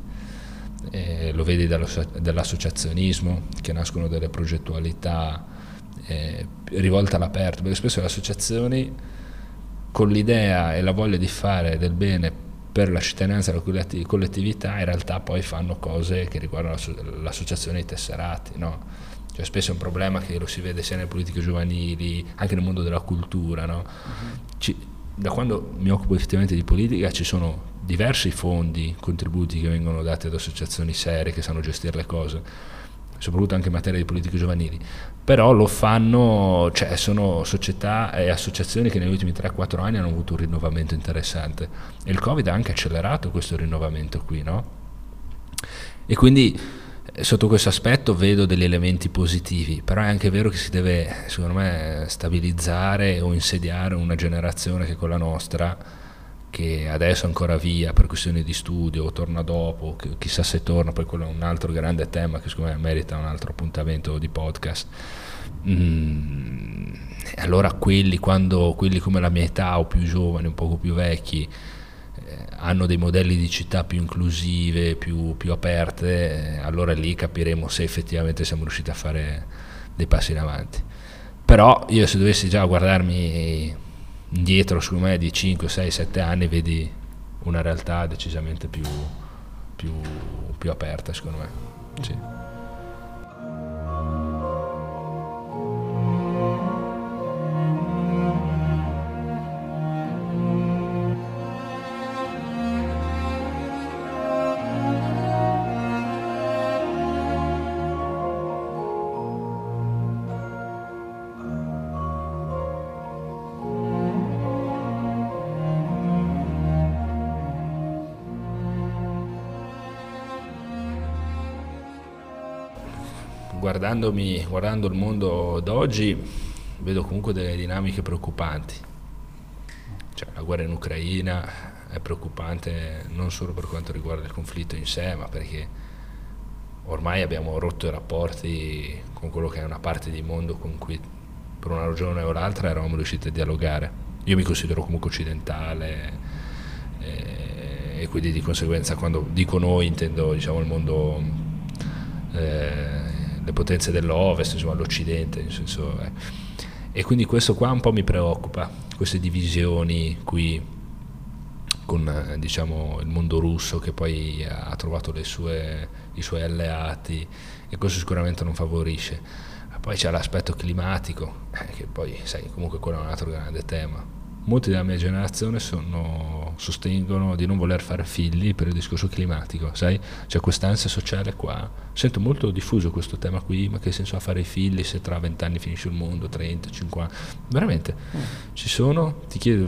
eh, lo vedi dall'associazionismo, che nascono delle progettualità eh, rivolte all'aperto, perché spesso le associazioni con l'idea e la voglia di fare del bene per la cittadinanza e la collettività in realtà poi fanno cose che riguardano l'associazione dei tesserati, no? Cioè, spesso è un problema che lo si vede sia nelle politiche giovanili, anche nel mondo della cultura. No? Uh-huh. Ci, da quando mi occupo effettivamente di politica ci sono diversi fondi, contributi che vengono dati ad associazioni serie che sanno gestire le cose, soprattutto anche in materia di politiche giovanili, però lo fanno, cioè sono società e associazioni che negli ultimi 3-4 anni hanno avuto un rinnovamento interessante e il Covid ha anche accelerato questo rinnovamento qui, no? E quindi sotto questo aspetto vedo degli elementi positivi, però è anche vero che si deve, secondo me, stabilizzare o insediare una generazione che è quella nostra, che adesso è ancora via per questioni di studio, o torna dopo, chissà se torna, poi quello è un altro grande tema che secondo me merita un altro appuntamento di podcast. Mm, allora quelli, quando, quelli come la mia età o più giovani, un poco più vecchi, hanno dei modelli di città più inclusive, più, più aperte, allora lì capiremo se effettivamente siamo riusciti a fare dei passi in avanti. Però io se dovessi già guardarmi indietro su me di 5, 6, 7 anni vedi una realtà decisamente più, più, più aperta secondo me. Sì. Guardandomi, guardando il mondo d'oggi vedo comunque delle dinamiche preoccupanti. Cioè, la guerra in Ucraina è preoccupante non solo per quanto riguarda il conflitto in sé, ma perché ormai abbiamo rotto i rapporti con quello che è una parte di mondo con cui per una ragione o l'altra eravamo riusciti a dialogare. Io mi considero comunque occidentale eh, e quindi di conseguenza quando dico noi intendo diciamo, il mondo, eh, le potenze dell'Ovest, insomma l'Occidente, senso, eh. e quindi questo qua un po' mi preoccupa, queste divisioni qui con eh, diciamo, il mondo russo che poi ha trovato sue, i suoi alleati e questo sicuramente non favorisce. Poi c'è l'aspetto climatico, eh, che poi sai, comunque quello è un altro grande tema molti della mia generazione sono, sostengono di non voler fare figli per il discorso climatico, sai? C'è quest'ansia sociale qua. Sento molto diffuso questo tema qui, ma che senso ha fare i figli se tra vent'anni finisce il mondo, 30, 50? Veramente, mm. ci sono, ti, chiedo,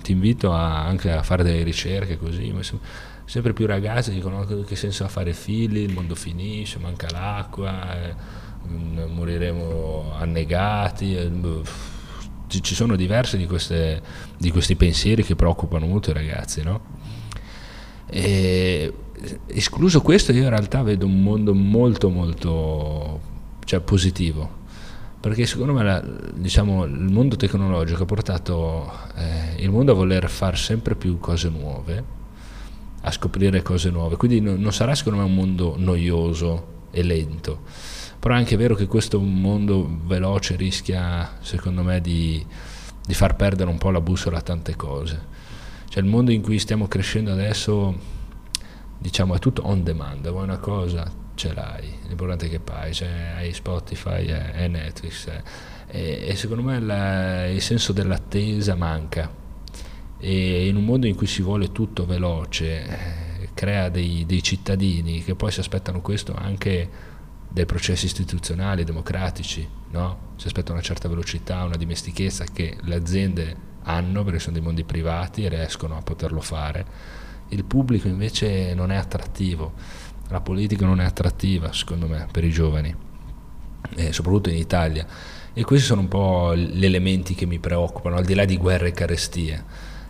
ti invito a, anche a fare delle ricerche così, sempre più ragazzi dicono che senso ha fare figli, il mondo finisce, manca l'acqua, eh, moriremo annegati. Eh, ci sono diversi di, queste, di, questi pensieri che preoccupano molto i ragazzi, no? E, escluso questo, io in realtà vedo un mondo molto, molto cioè, positivo. Perché secondo me la, diciamo, il mondo tecnologico ha portato eh, il mondo a voler fare sempre più cose nuove, a scoprire cose nuove. Quindi no, non sarà secondo me un mondo noioso e lento però è anche vero che questo mondo veloce rischia, secondo me, di, di far perdere un po' la bussola a tante cose. Cioè il mondo in cui stiamo crescendo adesso, diciamo, è tutto on demand, vuoi una cosa, ce l'hai, l'importante è che paghi, cioè, hai Spotify, hai Netflix, e, e, secondo me la, il senso dell'attesa manca. E in un mondo in cui si vuole tutto veloce, crea dei, dei cittadini che poi si aspettano questo anche dai processi istituzionali, democratici, no? si aspetta una certa velocità, una dimestichezza che le aziende hanno perché sono dei mondi privati e riescono a poterlo fare. Il pubblico invece non è attrattivo, la politica non è attrattiva secondo me per i giovani, eh, soprattutto in Italia. E questi sono un po' gli elementi che mi preoccupano, al di là di guerre e carestie.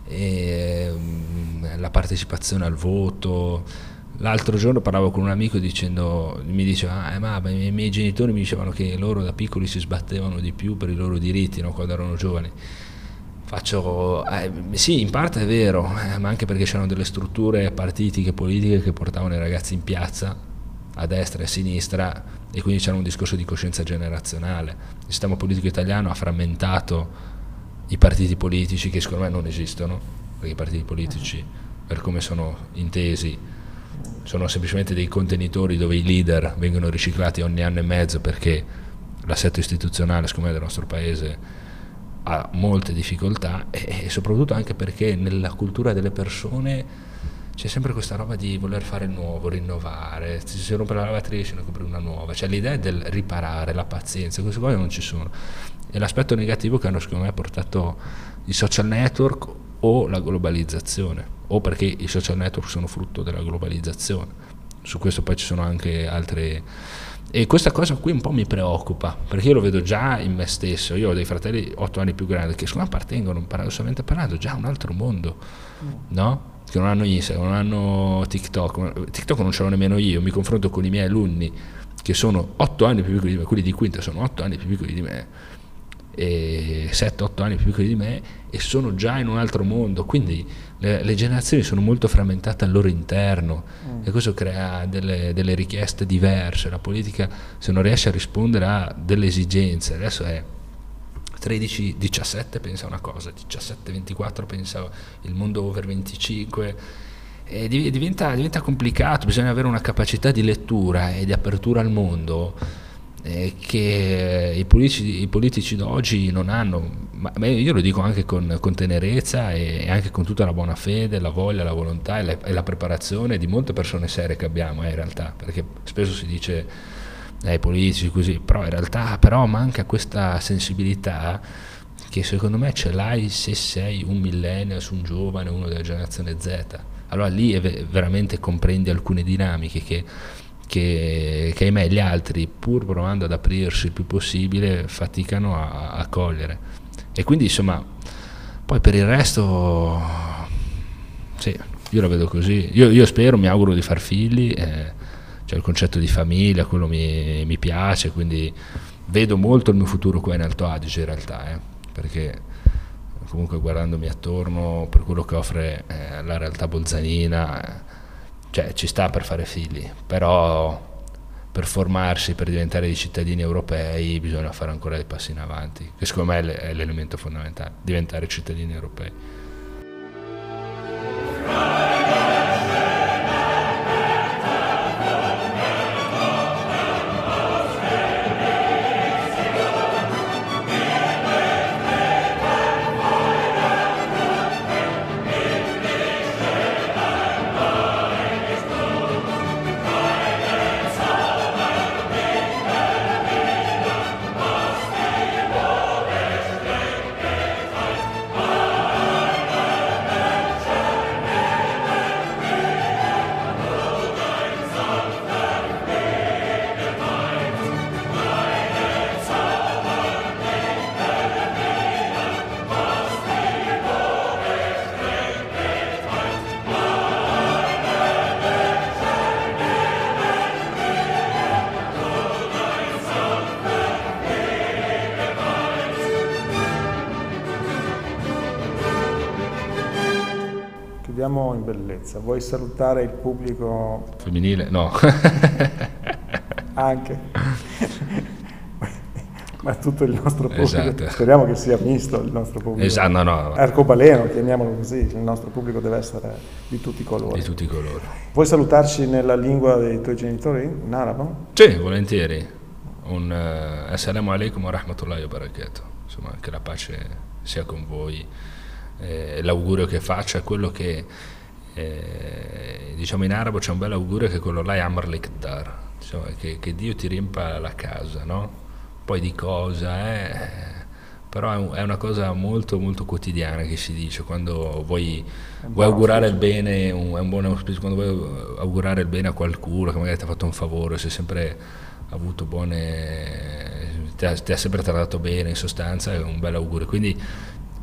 E, mm, la partecipazione al voto, L'altro giorno parlavo con un amico dicendo, mi diceva, ah, ma i miei genitori mi dicevano che loro da piccoli si sbattevano di più per i loro diritti no, quando erano giovani. Faccio, eh, sì, in parte è vero, eh, ma anche perché c'erano delle strutture partitiche, politiche che portavano i ragazzi in piazza, a destra e a sinistra, e quindi c'era un discorso di coscienza generazionale. Il sistema politico italiano ha frammentato i partiti politici che secondo me non esistono, perché i partiti politici, per come sono intesi, sono semplicemente dei contenitori dove i leader vengono riciclati ogni anno e mezzo perché l'assetto istituzionale, secondo me, del nostro paese ha molte difficoltà e, e soprattutto anche perché nella cultura delle persone c'è sempre questa roba di voler fare nuovo, rinnovare, se si rompe la lavatrice ne compri una nuova, cioè l'idea del riparare, la pazienza, queste cose non ci sono. E l'aspetto negativo che hanno secondo me portato i social network o la globalizzazione o perché i social network sono frutto della globalizzazione. Su questo poi ci sono anche altre... E questa cosa qui un po' mi preoccupa, perché io lo vedo già in me stesso, io ho dei fratelli otto anni più grandi che secondo me appartengono, paradossalmente parlando, già a un altro mondo, no? Che non hanno Instagram, non hanno TikTok, TikTok non ce l'ho nemmeno io, mi confronto con i miei alunni che sono otto anni più piccoli di me, quelli di quinta sono otto anni più piccoli di me, 7-8 anni più piccoli di me e sono già in un altro mondo, quindi le, le generazioni sono molto frammentate al loro interno mm. e questo crea delle, delle, richieste diverse, la politica se non riesce a rispondere a delle esigenze, adesso è 13-17 pensa una cosa, 17-24 pensa il mondo over 25 e diventa, diventa complicato, bisogna avere una capacità di lettura e di apertura al mondo eh, che i politici, i politici d'oggi non hanno, ma io lo dico anche con, con, tenerezza e anche con tutta la buona fede, la voglia, la volontà e la, e la preparazione di molte persone serie che abbiamo eh, in realtà, perché spesso si dice ai eh, politici così, però in realtà però manca questa sensibilità che secondo me ce l'hai se sei un millennial, un giovane, uno della generazione Z. Allora lì veramente comprendi alcune dinamiche che che, che ahimè gli altri, pur provando ad aprirsi il più possibile, faticano a, a cogliere. E quindi insomma, poi per il resto, sì, io la vedo così. Io, io spero, mi auguro di far figli, eh, cioè il concetto di famiglia, quello mi, mi, piace, quindi vedo molto il mio futuro qua in Alto Adige in realtà, eh, perché comunque guardandomi attorno per quello che offre eh, la realtà bolzanina, eh, cioè ci sta per fare figli, però per formarsi, per diventare dei cittadini europei bisogna fare ancora dei passi in avanti, che secondo me è l'elemento fondamentale, diventare cittadini europei. Chiudiamo in bellezza. Vuoi salutare il pubblico femminile? No. *laughs* Anche. *laughs* Ma tutto il nostro pubblico. Esatto. Speriamo che sia misto il nostro pubblico. Esatto, no, no. Arcobaleno, chiamiamolo così. Il nostro pubblico deve essere di tutti i colori. Di tutti i colori. Vuoi salutarci nella lingua dei tuoi genitori? In arabo? Sì, volentieri. Un uh, assalamu alaikum wa rahmatullahi wa barakatuh. Insomma, che la pace sia con voi eh, l'augurio che faccio è quello che eh, diciamo in arabo c'è un bel augurio che è quello là Amar Lekdar diciamo, che, che, Dio ti riempa la casa no? poi di cosa eh? però è, una cosa molto molto quotidiana che si dice quando vuoi, vuoi augurare il bene un, è un buon auspicio quando vuoi augurare il bene a qualcuno che magari ti ha fatto un favore sei sempre avuto buone ti ha, ti ha sempre trattato bene in sostanza è un bel augurio quindi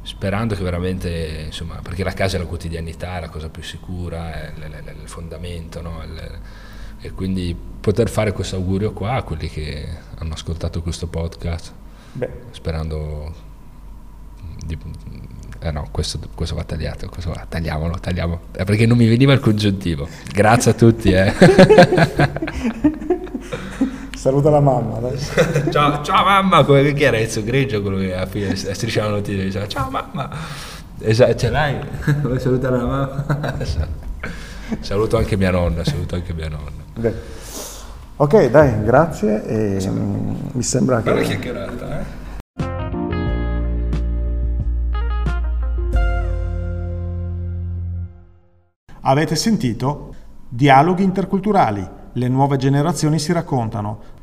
sperando che veramente, insomma, perché la casa è la quotidianità, è la cosa più sicura, è il fondamento, no? e quindi poter fare questo augurio qua a quelli che hanno ascoltato questo podcast, Beh. sperando di, eh no, questo, questo, va tagliato, questo va, tagliamolo, tagliamolo, eh, perché non mi veniva il congiuntivo. Grazie a tutti. Eh. *laughs* Saluta la mamma. *laughs* Ciao, ciao mamma, come che era Enzo Greggio, quello che alla fine strisciava la notizia, diceva ciao mamma. Esatto, ce l'hai? *laughs* Vuoi salutare la mamma? *laughs* saluto anche mia nonna, saluto anche mia nonna. Beh. Ok, dai, grazie. E, sì. mi sembra che... Bella chiacchierata, eh? Avete sentito? Dialoghi interculturali. Le nuove generazioni si raccontano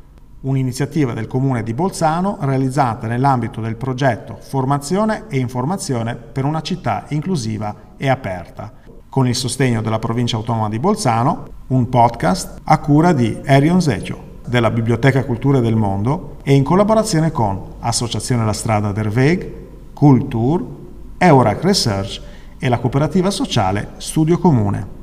un'iniziativa del comune di Bolzano realizzata nell'ambito del progetto Formazione e Informazione per una città inclusiva e aperta, con il sostegno della provincia autonoma di Bolzano, un podcast a cura di Erion Zecio della Biblioteca Culture del Mondo e in collaborazione con Associazione La Strada der Weg, Cultur, Eurac Research e la cooperativa sociale Studio Comune.